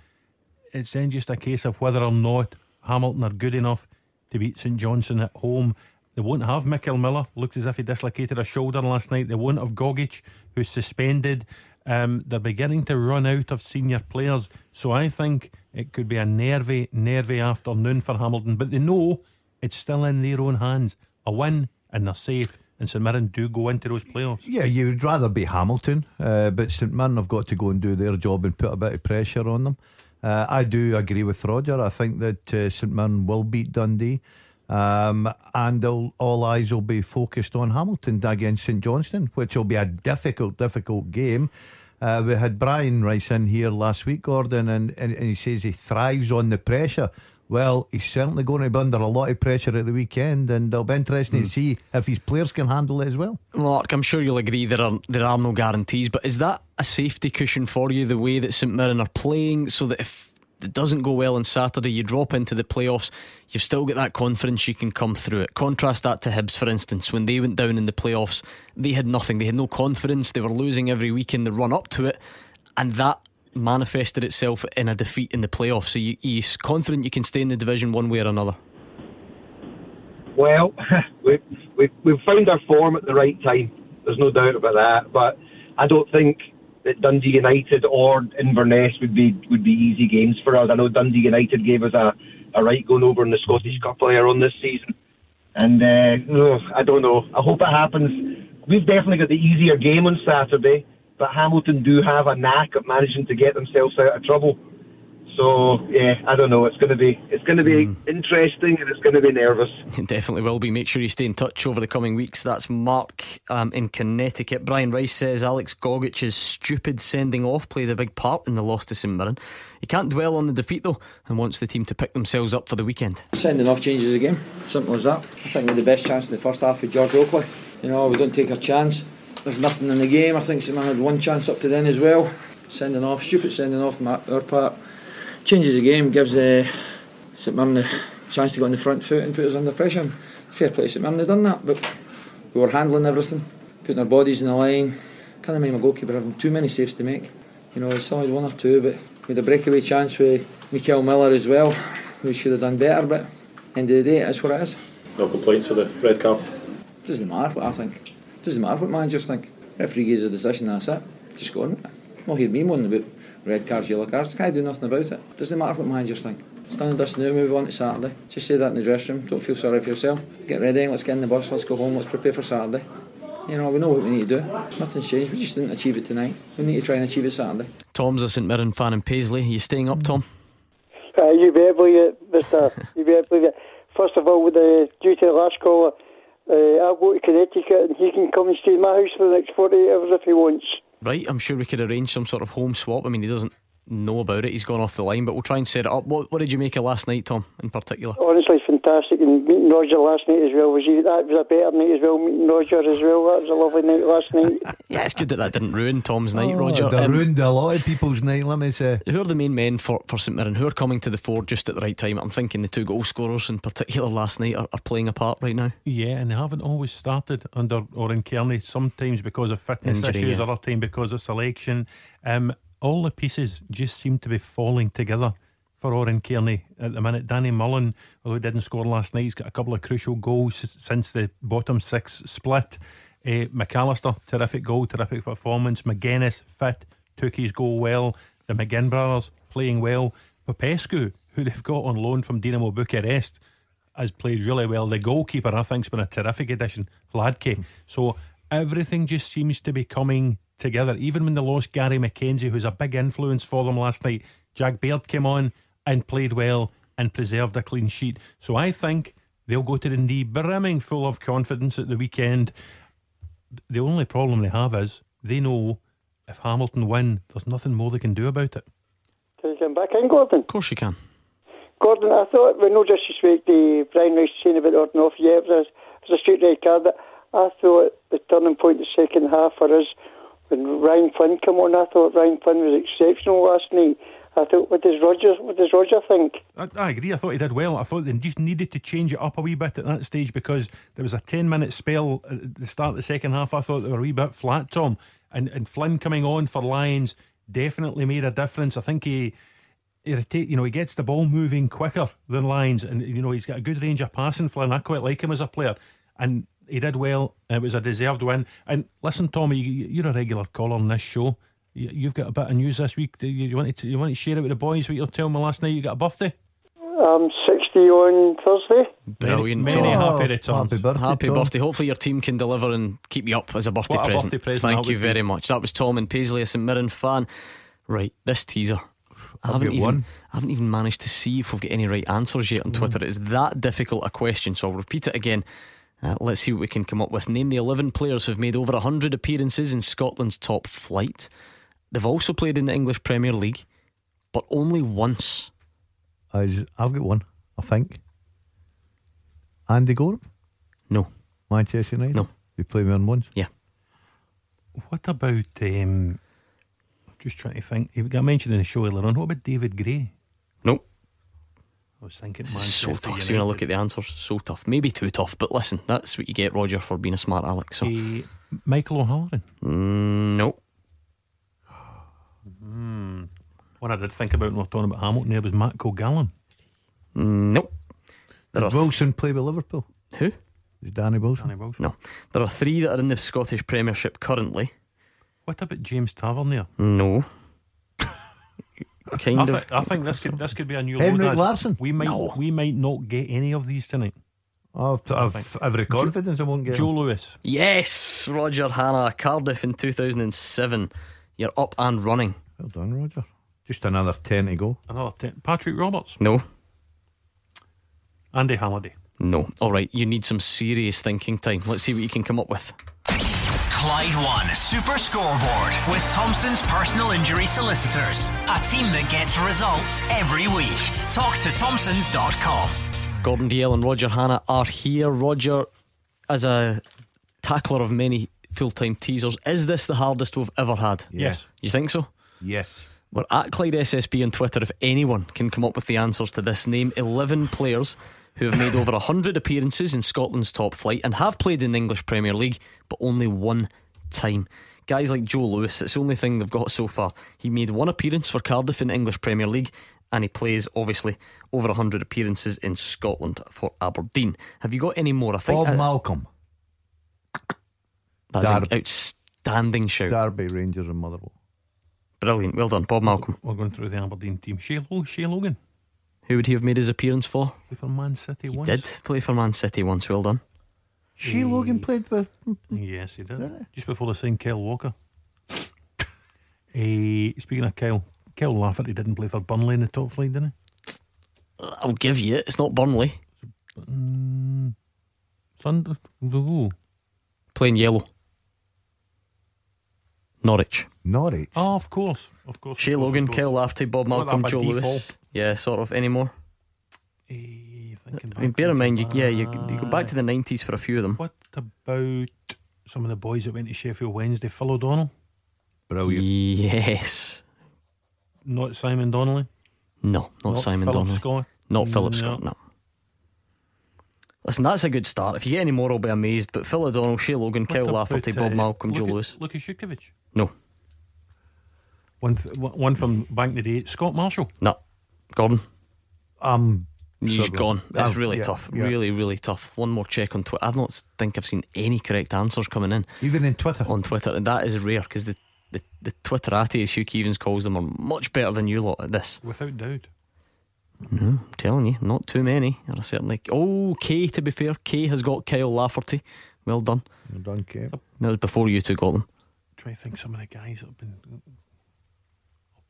It's then just a case of whether or not Hamilton are good enough to beat St Johnstone at home. They won't have Michael Miller. Looked as if he dislocated a shoulder last night. They won't have Gogic, who's suspended. Um, they're beginning to run out of senior players. So I think it could be a nervy, nervy afternoon for Hamilton. But they know it's still in their own hands. A win and they're safe. And St Mirren do go into those playoffs. Yeah, you would rather be Hamilton, uh, but St Mirren have got to go and do their job and put a bit of pressure on them. Uh, I do agree with Roger. I think that uh, St Mirren will beat Dundee. Um, and all, all eyes will be focused on Hamilton against St Johnstone, which will be a difficult, difficult game. Uh, we had Brian Rice in here last week, Gordon, and, and, and he says he thrives on the pressure. Well, he's certainly going to be under a lot of pressure at the weekend, and it'll be interesting Hmm. to see if his players can handle it as well. Mark, I'm sure you'll agree there are there are no guarantees, but is that a safety cushion for you the way that St Mirren are playing, so that if it doesn't go well on Saturday, you drop into the playoffs, you've still got that confidence you can come through it. Contrast that to Hibs, for instance, when they went down in the playoffs, they had nothing, they had no confidence, they were losing every week in the run up to it, and that manifested itself in a defeat in the playoffs. So you, you're confident you can stay in the division one way or another. Well, we, we, we've found our form at the right time. There's no doubt about that. But I don't think that Dundee United or Inverness would be would be easy games for us. I know Dundee United gave us a, a right going over in the Scottish Cup earlier on this season. And uh, I don't know. I hope it happens. We've definitely got the easier game on Saturday, but Hamilton do have a knack of managing to get themselves out of trouble. So yeah, I don't know. It's going to be it's going to be interesting and it's going to be nervous. It definitely will be. Make sure you stay in touch over the coming weeks. That's Mark um, in Connecticut. Brian Rice says Alex Gogic's stupid sending off played a big part in the loss to St Mirren. He can't dwell on the defeat though and wants the team to pick themselves up for the weekend. Sending off changes the game. Simple as that. I think we had the best chance in the first half with George Oakley. You know, we don't take our chance. There's nothing in the game. I think St Mirren had one chance up to then as well. Sending off, stupid sending off our part. Changes the game, gives uh, St Mirren the chance to go on the front foot and put us under pressure. Fair play to St Mirren, they done that, but we were handling everything, putting our bodies in the line. Can't mind my goalkeeper having too many saves to make. You know, he still had one or two, but with a breakaway chance with Mikael Miller as well, we should have done better, but end of the day, that's what it is. No complaints for the red card. Doesn't matter what I think. Doesn't matter what managers think. Referee gives a decision, that's it. Just go on with it. Not hear me moaning about red cards, yellow cards. Can't do nothing about it. Doesn't matter what managers think. It's done and dusted now, move on to Saturday. Just say that in the dressing room. Don't feel sorry for yourself. Get ready, let's get in the bus, let's go home, let's prepare for Saturday. You know, we know what we need to do. Nothing's changed. We just didn't achieve it tonight. We need to try and achieve it Saturday. Tom's a St Mirren fan in Paisley. Are you staying up, Tom? Uh, you better believe it, Mister. you better believe it. First of all, with the due to the last caller, uh, I'll go to Connecticut and he can come and stay in my house for the next 48 hours if he wants. Right, I'm sure we could arrange some sort of home swap. I mean, he doesn't know about it. He's gone off the line, but we'll try and set it up. What, what did you make of last night, Tom, in particular? Honestly, fantastic. And meeting Roger last night as well was he, that was a better night as well. Meeting Roger as well. That was a lovely night last night. Yeah, it's good that that didn't ruin Tom's night, Oh, Roger. They Um, ruined a lot of people's night, let me say. Who are the main men for, for St Mirren? Who are coming to the fore just at the right time? I'm thinking the two goal scorers in particular last night are, are playing a part right now. Yeah, and they haven't always started under Oran Kearney, sometimes because of fitness Injury, issues, yeah. other time because of selection. Um, all the pieces just seem to be falling together for Oran Kearney at the minute. Danny Mullen, although he didn't score last night, he's got a couple of crucial goals since the bottom six split. Uh, McAllister, terrific goal, terrific performance. McGuinness, fit, took his goal well. The McGinn brothers playing well. Popescu, who they've got on loan from Dinamo Bucharest, has played really well. The goalkeeper, I think, has been a terrific addition, Hladky. So everything just seems to be coming together. Even when they lost Gary MacKenzie, who's a big influence for them last night, Jack Baird came on and played well and preserved a clean sheet. So I think they'll go to the knee brimming full of confidence at the weekend. The only problem they have is they know if Hamilton win, there's nothing more they can do about it. Can you come back in, Gordon? Of course you can. Gordon, I thought, with no disrespect to Brian Rice saying about ordering off, yeah, it was, a, it was a straight red card, but I thought the turning point the second half for us, when Ryan Flynn came on, I thought Ryan Flynn was exceptional last night. I thought, what does Roger, what does Roger think? I, I agree. I thought he did well. I thought they just needed to change it up a wee bit at that stage because there was a 10 minute spell at the start of the second half. I thought they were a wee bit flat, Tom. And, and Flynn coming on for Lyons definitely made a difference. I think he. Rotate- you know, he gets the ball moving quicker than Lyons, and you know he's got a good range of passing. Flynn, I quite like him as a player, and he did well. It was a deserved win. And listen, Tommy, you- you're a regular caller on this show. You- You've got a bit of news this week. Do You you want to you want to share it with the boys? What you were telling me last night? You got a birthday. I'm 60 on Thursday. Brilliant. Many, many happy returns. Happy birthday, Happy Tom. birthday. Hopefully your team can deliver and keep you up as a birthday What a present. birthday present Thank you would be. very much. That was Tom and Paisley, a St Mirren fan. Right, this teaser. I I've haven't even one. I haven't even managed to see if we've got any right answers yet on Twitter. Hmm. It's that difficult a question, so I'll repeat it again. Uh, let's see what we can come up with. Name the 11 players who've made over 100 appearances in Scotland's top flight. They've also played in the English Premier League, but only once. I, I've got one, I think. Andy Goram? No. Manchester United? No. You play me on once? Yeah. What about? Um, I'm just trying to think. He got mentioned in the show earlier on. What about David Gray? I was thinking This is so tough. United. So when I look at the answers, so tough. Maybe too tough, but listen, that's what you get, Roger, for being a smart Alex. So Michael O'Halloran. Mm, no. Hmm. One I did think about when we were talking about Hamilton there was Matt Cogallan. Nope. There Did are Wilson play with Liverpool? Who? Is Danny Wilson? Danny Wilson. No. There are three that are in the Scottish Premiership currently. What about James Tavernier? No. Kind I, of. thi- I think this could this could be a new Henrik load, lads. Larsson? We might No. we might not get any of these tonight. I've, I've every confidence I won't get. Joe him. Lewis. Yes, Roger Hannah, Cardiff in 2007. You're up and running. Well done, Roger. Just another ten to go. Another ten. Patrick Roberts. No. Andy Halliday. No. All right, you need some serious thinking time. Let's see what you can come up with. Clyde One Super Scoreboard with Thompson's personal injury solicitors. A team that gets results every week. Talk to Thompsons.com. Gordon Dalziel and Roger Hannah are here. Roger, as a tackler of many full time teasers, is this the hardest we've ever had? Yes. You think so? Yes. We're at Clyde SSB on Twitter. If anyone can come up with the answers to this, name 11 players who have made over 100 appearances in Scotland's top flight and have played in the English Premier League, but only one time. Guys like Joe Lewis, it's the only thing they've got so far. He made one appearance for Cardiff in the English Premier League, and he plays, obviously, over 100 appearances in Scotland for Aberdeen. Have you got any more? I think Bob uh, Malcolm. that's an outstanding shout. Derby, Rangers, and Motherwell. Brilliant. Well done, Bob Malcolm. We're going through the Aberdeen team. Shay, Lo- Shay Logan. Who would he have made his appearance for? Played for Man City once. Did play for Man City once. Well done. Shay Logan played with. Yes, he did. Just before they signed Kyle Walker. Eh, speaking of Kyle, Kyle Lafferty didn't play for Burnley in the top flight, didn't he? I'll give you it. It's not Burnley. he? Mm, Sund- ooh. Playing yellow. Norwich. Norwich. Oh, of course. Of course. Shay Logan, of course. Kyle Lafferty, Bob Malcolm, that by Joe Lewis. Yeah, sort of. Any more? Eh, I mean, bear in mind, you, yeah, you, you go back to the 90s for a few of them. What about some of the boys that went to Sheffield Wednesday? Phil O'Donnell? Brilliant. Yes. Not Simon Donnelly? No, not, Simon Philip Donnelly. Scott? Not Philip No. Scott, no. Listen, that's a good start. If you get any more, I'll be amazed. But Phil O'Donnell, Shay Logan, Kyle Lafferty, Bob uh, Malcolm, Joe Lewis. Lucas Jukovic? No, One, th- one from Bank the Day. Scott Marshall? no. Gordon, Um, he's struggling. gone. That's Um, really yeah, tough. yeah. Really, really tough. One more check on Twitter. I don't think I've seen any correct answers coming in. Even in Twitter. on Twitter, and that is rare because the, the, the Twitterati, as Hugh Keevins calls them, are much better than you lot at this. Without doubt. No, I'm telling you, not too many. Are certainly. Oh, Kay, to be fair, Kay has got Kyle Lafferty. Well done. Well done, Kate. That was before you two got them. Try to think some of the guys that have been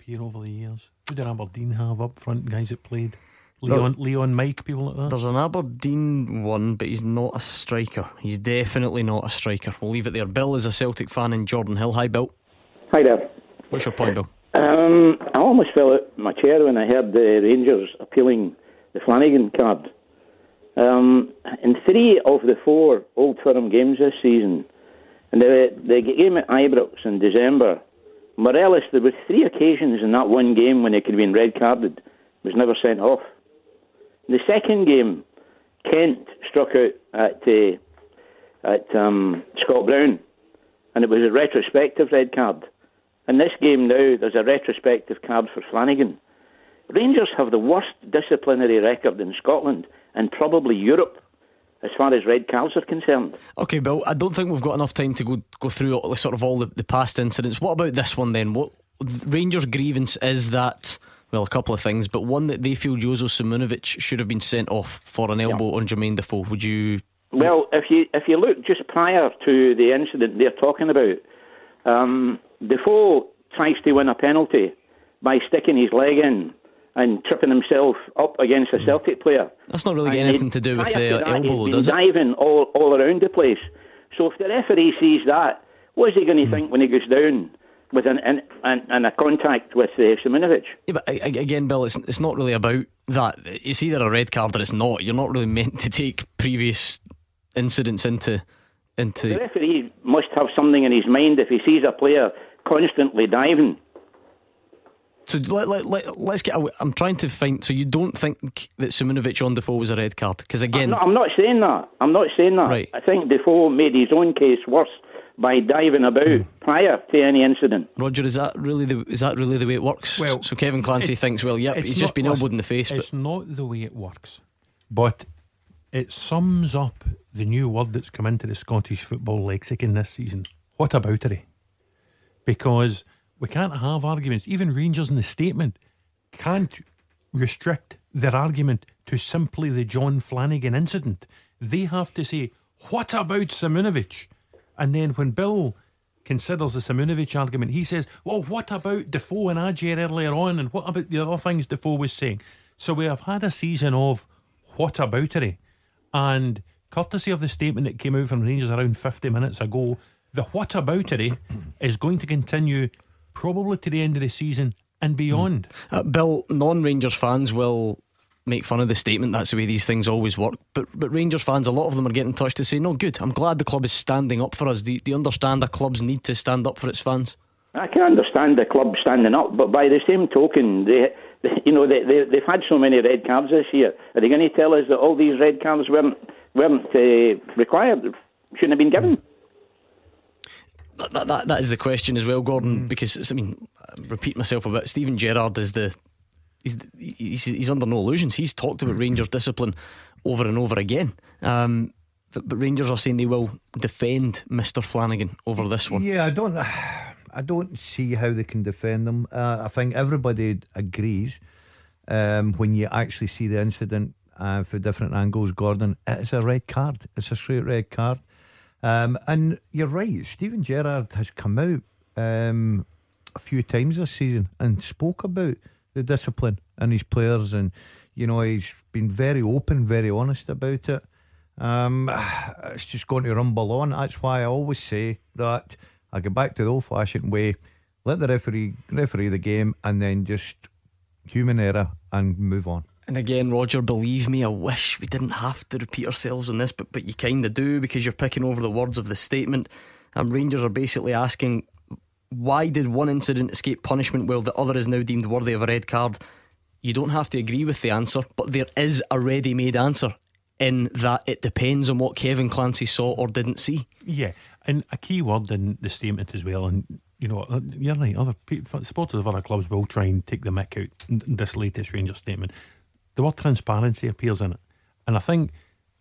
up here over the years. Who did Aberdeen have up front? Guys that played Leon, Leon Mike, people like that. There's an Aberdeen one, but he's not a striker. He's definitely not a striker. We'll leave it there. Bill is a Celtic fan in Jordanhill. Hi, Bill. Hi there. What's your point, Bill? Um, I almost fell out my chair when I heard the Rangers appealing the Flanagan card. Um, in three of the four Old Firm games this season, and the, the game at Ibrox in December, Morelos, there were three occasions in that one game when he could have been red carded, was never sent off. In the second game, Kent struck out at, uh, at um, Scott Brown, and it was a retrospective red card. In this game now, there's a retrospective card for Flanagan. Rangers have the worst disciplinary record in Scotland and probably Europe as far as red cards are concerned. Okay, Bill. I don't think we've got enough time to go go through all, sort of all the, the past incidents. What about this one then? What Rangers' grievance is that well, a couple of things, but one that they feel Jozo Simunovic should have been sent off for an elbow on Jermaine Defoe. Would you? Well, if you if you look just prior to the incident they're talking about, um, Defoe tries to win a penalty by sticking his leg in and tripping himself up against a Celtic player. That's not really got anything to do with the elbow, does it? diving all, all around the place. So if the referee sees that, what is he going to Hmm. think when he goes down with an, an, an, a contact with uh, Simunovic? Yeah, but again, Bill, it's it's not really about that. It's either a red card or it's not. You're not really meant to take previous incidents into into. The referee must have something in his mind if he sees a player constantly diving. So let, let, let, let's get away. I'm trying to find. So you don't think that Simunovic on Defoe was a red card? Because again, I'm not, I'm not saying that. I'm not saying that. Right. I think Defoe made his own case worse by diving about Hmm. prior to any incident. Roger, is that really the is that really the way it works? Well, so Kevin Clancy it- thinks, well, yep, it's he's just been listen, elbowed in the face. But It's not the way it works, but it sums up the new word that's come into the Scottish football lexicon this season. What about it? Because we can't have arguments. Even Rangers in the statement can't restrict their argument to simply the Jon Flanagan incident. They have to say, what about Simunovic? And then when Bill considers the Simunovic argument, he says, well, what about Defoe and Ajer earlier on? And what about the other things Defoe was saying? So we have had a season of what aboutery. And courtesy of the statement that came out from Rangers around 50 minutes ago, the what about it is going to continue probably to the end of the season and beyond. Uh, Bill, non-Rangers fans will make fun of the statement. That's the way these things always work. But but Rangers fans, a lot of them are getting in touch to say, "No, good. I'm glad the club is standing up for us. Do, do you understand that clubs need to stand up for its fans?" I can understand the club standing up, but by the same token, they, they you know, they, they, they've had so many red cards this year. Are they going to tell us that all these red cards weren't weren't uh, required, shouldn't have been given? That, that, that, that is the question as well, Gordon. Because it's, I mean, I repeat myself a bit. Steven Gerrard is the he's, he's he's under no illusions. He's talked about Rangers discipline over and over again. Um, but, but Rangers are saying they will defend Mister Flanagan over this one. Yeah, I don't. I don't see how they can defend them. Uh, I think everybody agrees um, when you actually see the incident uh, for different angles. Gordon, it's a red card. It's a straight red card. Um, and you're right. Steven Gerrard has come out um, a few times this season and spoke about the discipline and his players, and you know he's been very open, very honest about it. Um, it's just going to rumble on. That's why I always say that I go back to the old fashioned way let the referee referee the game and then just human error and move on. And again, Roger, believe me, I wish we didn't have to repeat ourselves on this, but but you kind of do because you're picking over the words of the statement. And Rangers are basically asking, why did one incident escape punishment while the other is now deemed worthy of a red card? You don't have to agree with the answer, but there is a ready-made answer in that it depends on what Kevin Clancy saw or didn't see. Yeah, and a key word in the statement as well, and you know, uh, you're right. Other supporters of other clubs will try and take the mick out this latest Rangers statement. The word transparency appears in it, and I think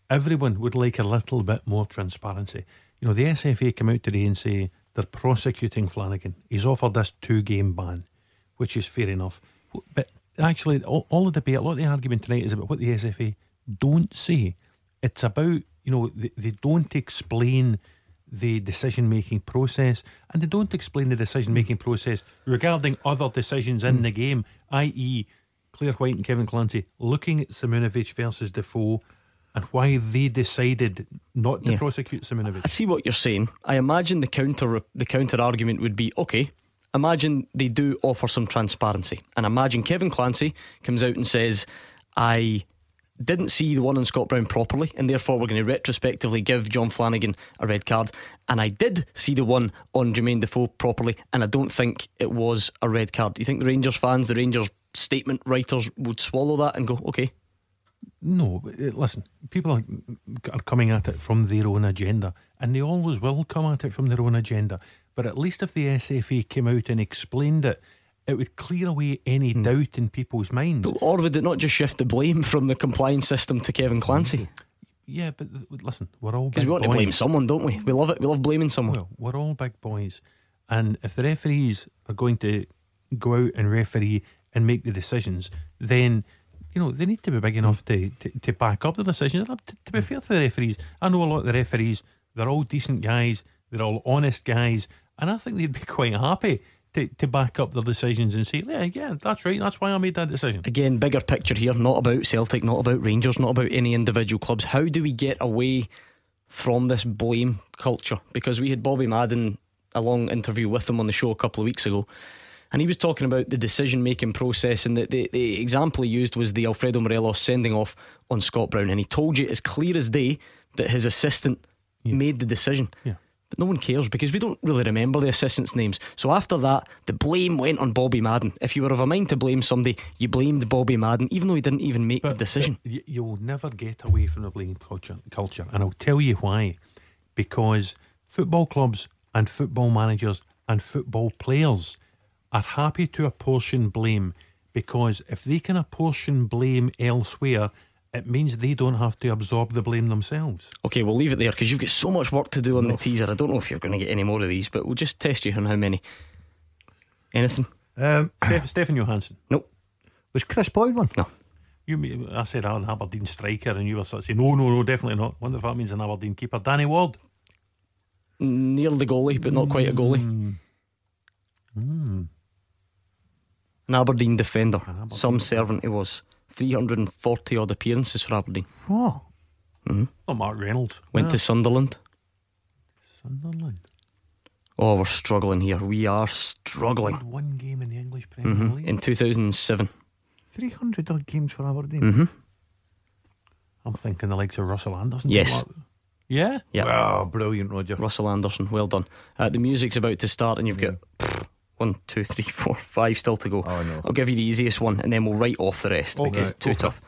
everyone would like a little bit more transparency. You know, the SFA come out today and say they're prosecuting Flanagan. He's offered this two-game ban, which is fair enough. But actually, all, all the debate, a lot of the argument tonight is about what the SFA don't say. It's about you know they, they don't explain the decision making process and they don't explain the decision making process regarding other decisions in mm. the game, i.e., Clare Whyte and Kevin Clancy looking at Simunovic versus Defoe and why they decided not to Yeah. prosecute Simunovic. I see what you're saying. I imagine the counter the counter argument would be okay. Imagine they do offer some transparency, and imagine Kevin Clancy comes out and says, "I didn't see the one on Scott Brown properly, and therefore we're going to retrospectively give Jon Flanagan a red card. And I did see the one on Jermaine Defoe properly, and I don't think it was a red card. Do you think the Rangers fans, the Rangers statement writers, would swallow that and go, okay? No, uh, listen, people are, are coming at it from their own agenda, and they always will come at it from their own agenda. But at least if the SFA came out and explained it, it would clear away any Hmm. doubt in people's minds. Or would it not just shift the blame from the compliance system to Kevin Clancy? Yeah, but listen, we're all Because we want boys. to blame someone, don't we? We love it. We love blaming someone. Well, we're all big boys, and if the referees are going to go out and referee and make the decisions, then you know they need to be big enough to to, to back up the decisions. To, to be mm. fair to the referees, I know a lot of the referees. They're all decent guys. They're all honest guys, and I think they'd be quite happy to, to back up their decisions and say, yeah, yeah, that's right. That's why I made that decision. Again, bigger picture here, not about Celtic, not about Rangers, not about any individual clubs. How do we get away from this blame culture? Because we had Bobby Madden a long interview with him on the show a couple of weeks ago. And he was talking about the decision making process, and the, the, the example he used was the Alfredo Morelos sending off on Scott Brown. And he told you as clear as day that his assistant made the decision. Yeah. But no one cares because we don't really remember the assistants' names. So after that, the blame went on Bobby Madden. If you were of a mind to blame somebody, you blamed Bobby Madden, even though he didn't even make the decision. You, you will never get away from the blame culture, culture, and I'll tell you why. Because football clubs and football managers and football players are happy to apportion blame because if they can apportion blame elsewhere, it means they don't have to absorb the blame themselves. Okay, we'll leave it there because you've got so much work to do on the teaser. I don't know if you're going to get any more of these, but we'll just test you on how many. Anything? Um, Steph, Stephen Johansson. Nope. Was Kris Boyd one? No. You, me- I said oh, an Aberdeen striker, and you were sort of saying, no, no, no, definitely not. Wonder if that means an Aberdeen keeper. Danny Ward. Near the goalie, but not quite a goalie. Mm. An Aberdeen defender. Some servant he was. 340 odd appearances for Aberdeen. What? hmm Oh, Mark Reynolds. Went Yeah. to Sunderland. Sunderland. Oh, we're struggling here. We are struggling. Played one game in the English Premier hmm League. In 2007. 300 odd games for Aberdeen. hmm I'm thinking the likes of Russell Anderson. Yes. Yeah? Yeah. Wow, brilliant, Roger. Russell Anderson, well done. Uh, the music's about to start, and you've got pff, one, two, three, four, five still to go. Oh, no. I'll give you the easiest one, and then we'll write off the rest Okay, because go it's too for tough.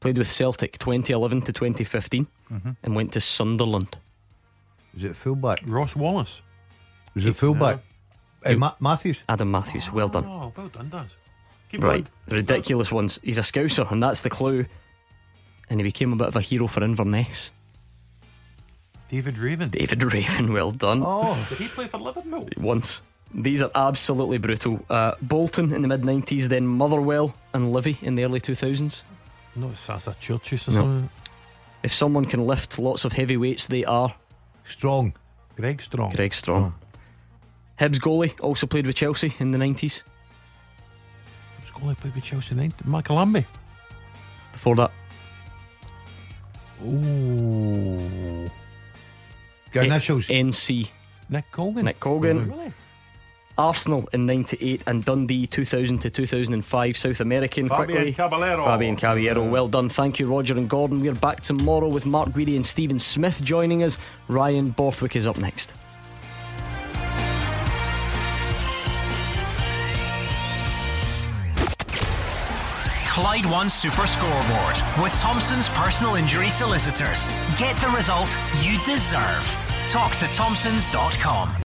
Played with Celtic 2011 to 2015 Mhm. and went to Sunderland. Is it fullback? Ross Wallace. Is it fullback? Uh, Ma- Matthews. Adam Matthews, well done. Oh, well done, Daz. Keep Right, going. ridiculous ones. He's a scouser, and that's the clue. And he became a bit of a hero for Inverness. David Raven. David Raven, well done. Oh, did he play for Liverpool? Once. These are absolutely brutal. Uh, Bolton in the mid 90s, then Motherwell and Livi in the early 2000s. No, it's Sasa Curcic or No. something. If someone can lift lots of heavy weights, they are Strong. Greg Strong. Greg Strong. Hibs goalie also played with Chelsea in the 90s. Who's goalie played with Chelsea 90? Mark Lambie. Before that, Ooh. Got initials. NC. Nick Colgan. Nick Colgan. Really? Arsenal in 98 and Dundee 2000 to 2005. South American Fabian quickly. Caballero. Fabian Caballero. Well done. Thank you, Roger and Gordon. We're back tomorrow with Mark Guidi and Stephen Smith joining us. Ryan Borthwick is up next. Clyde One Super Scoreboard with Thompson's personal injury solicitors. Get the result you deserve. Talk to Thompsons.com.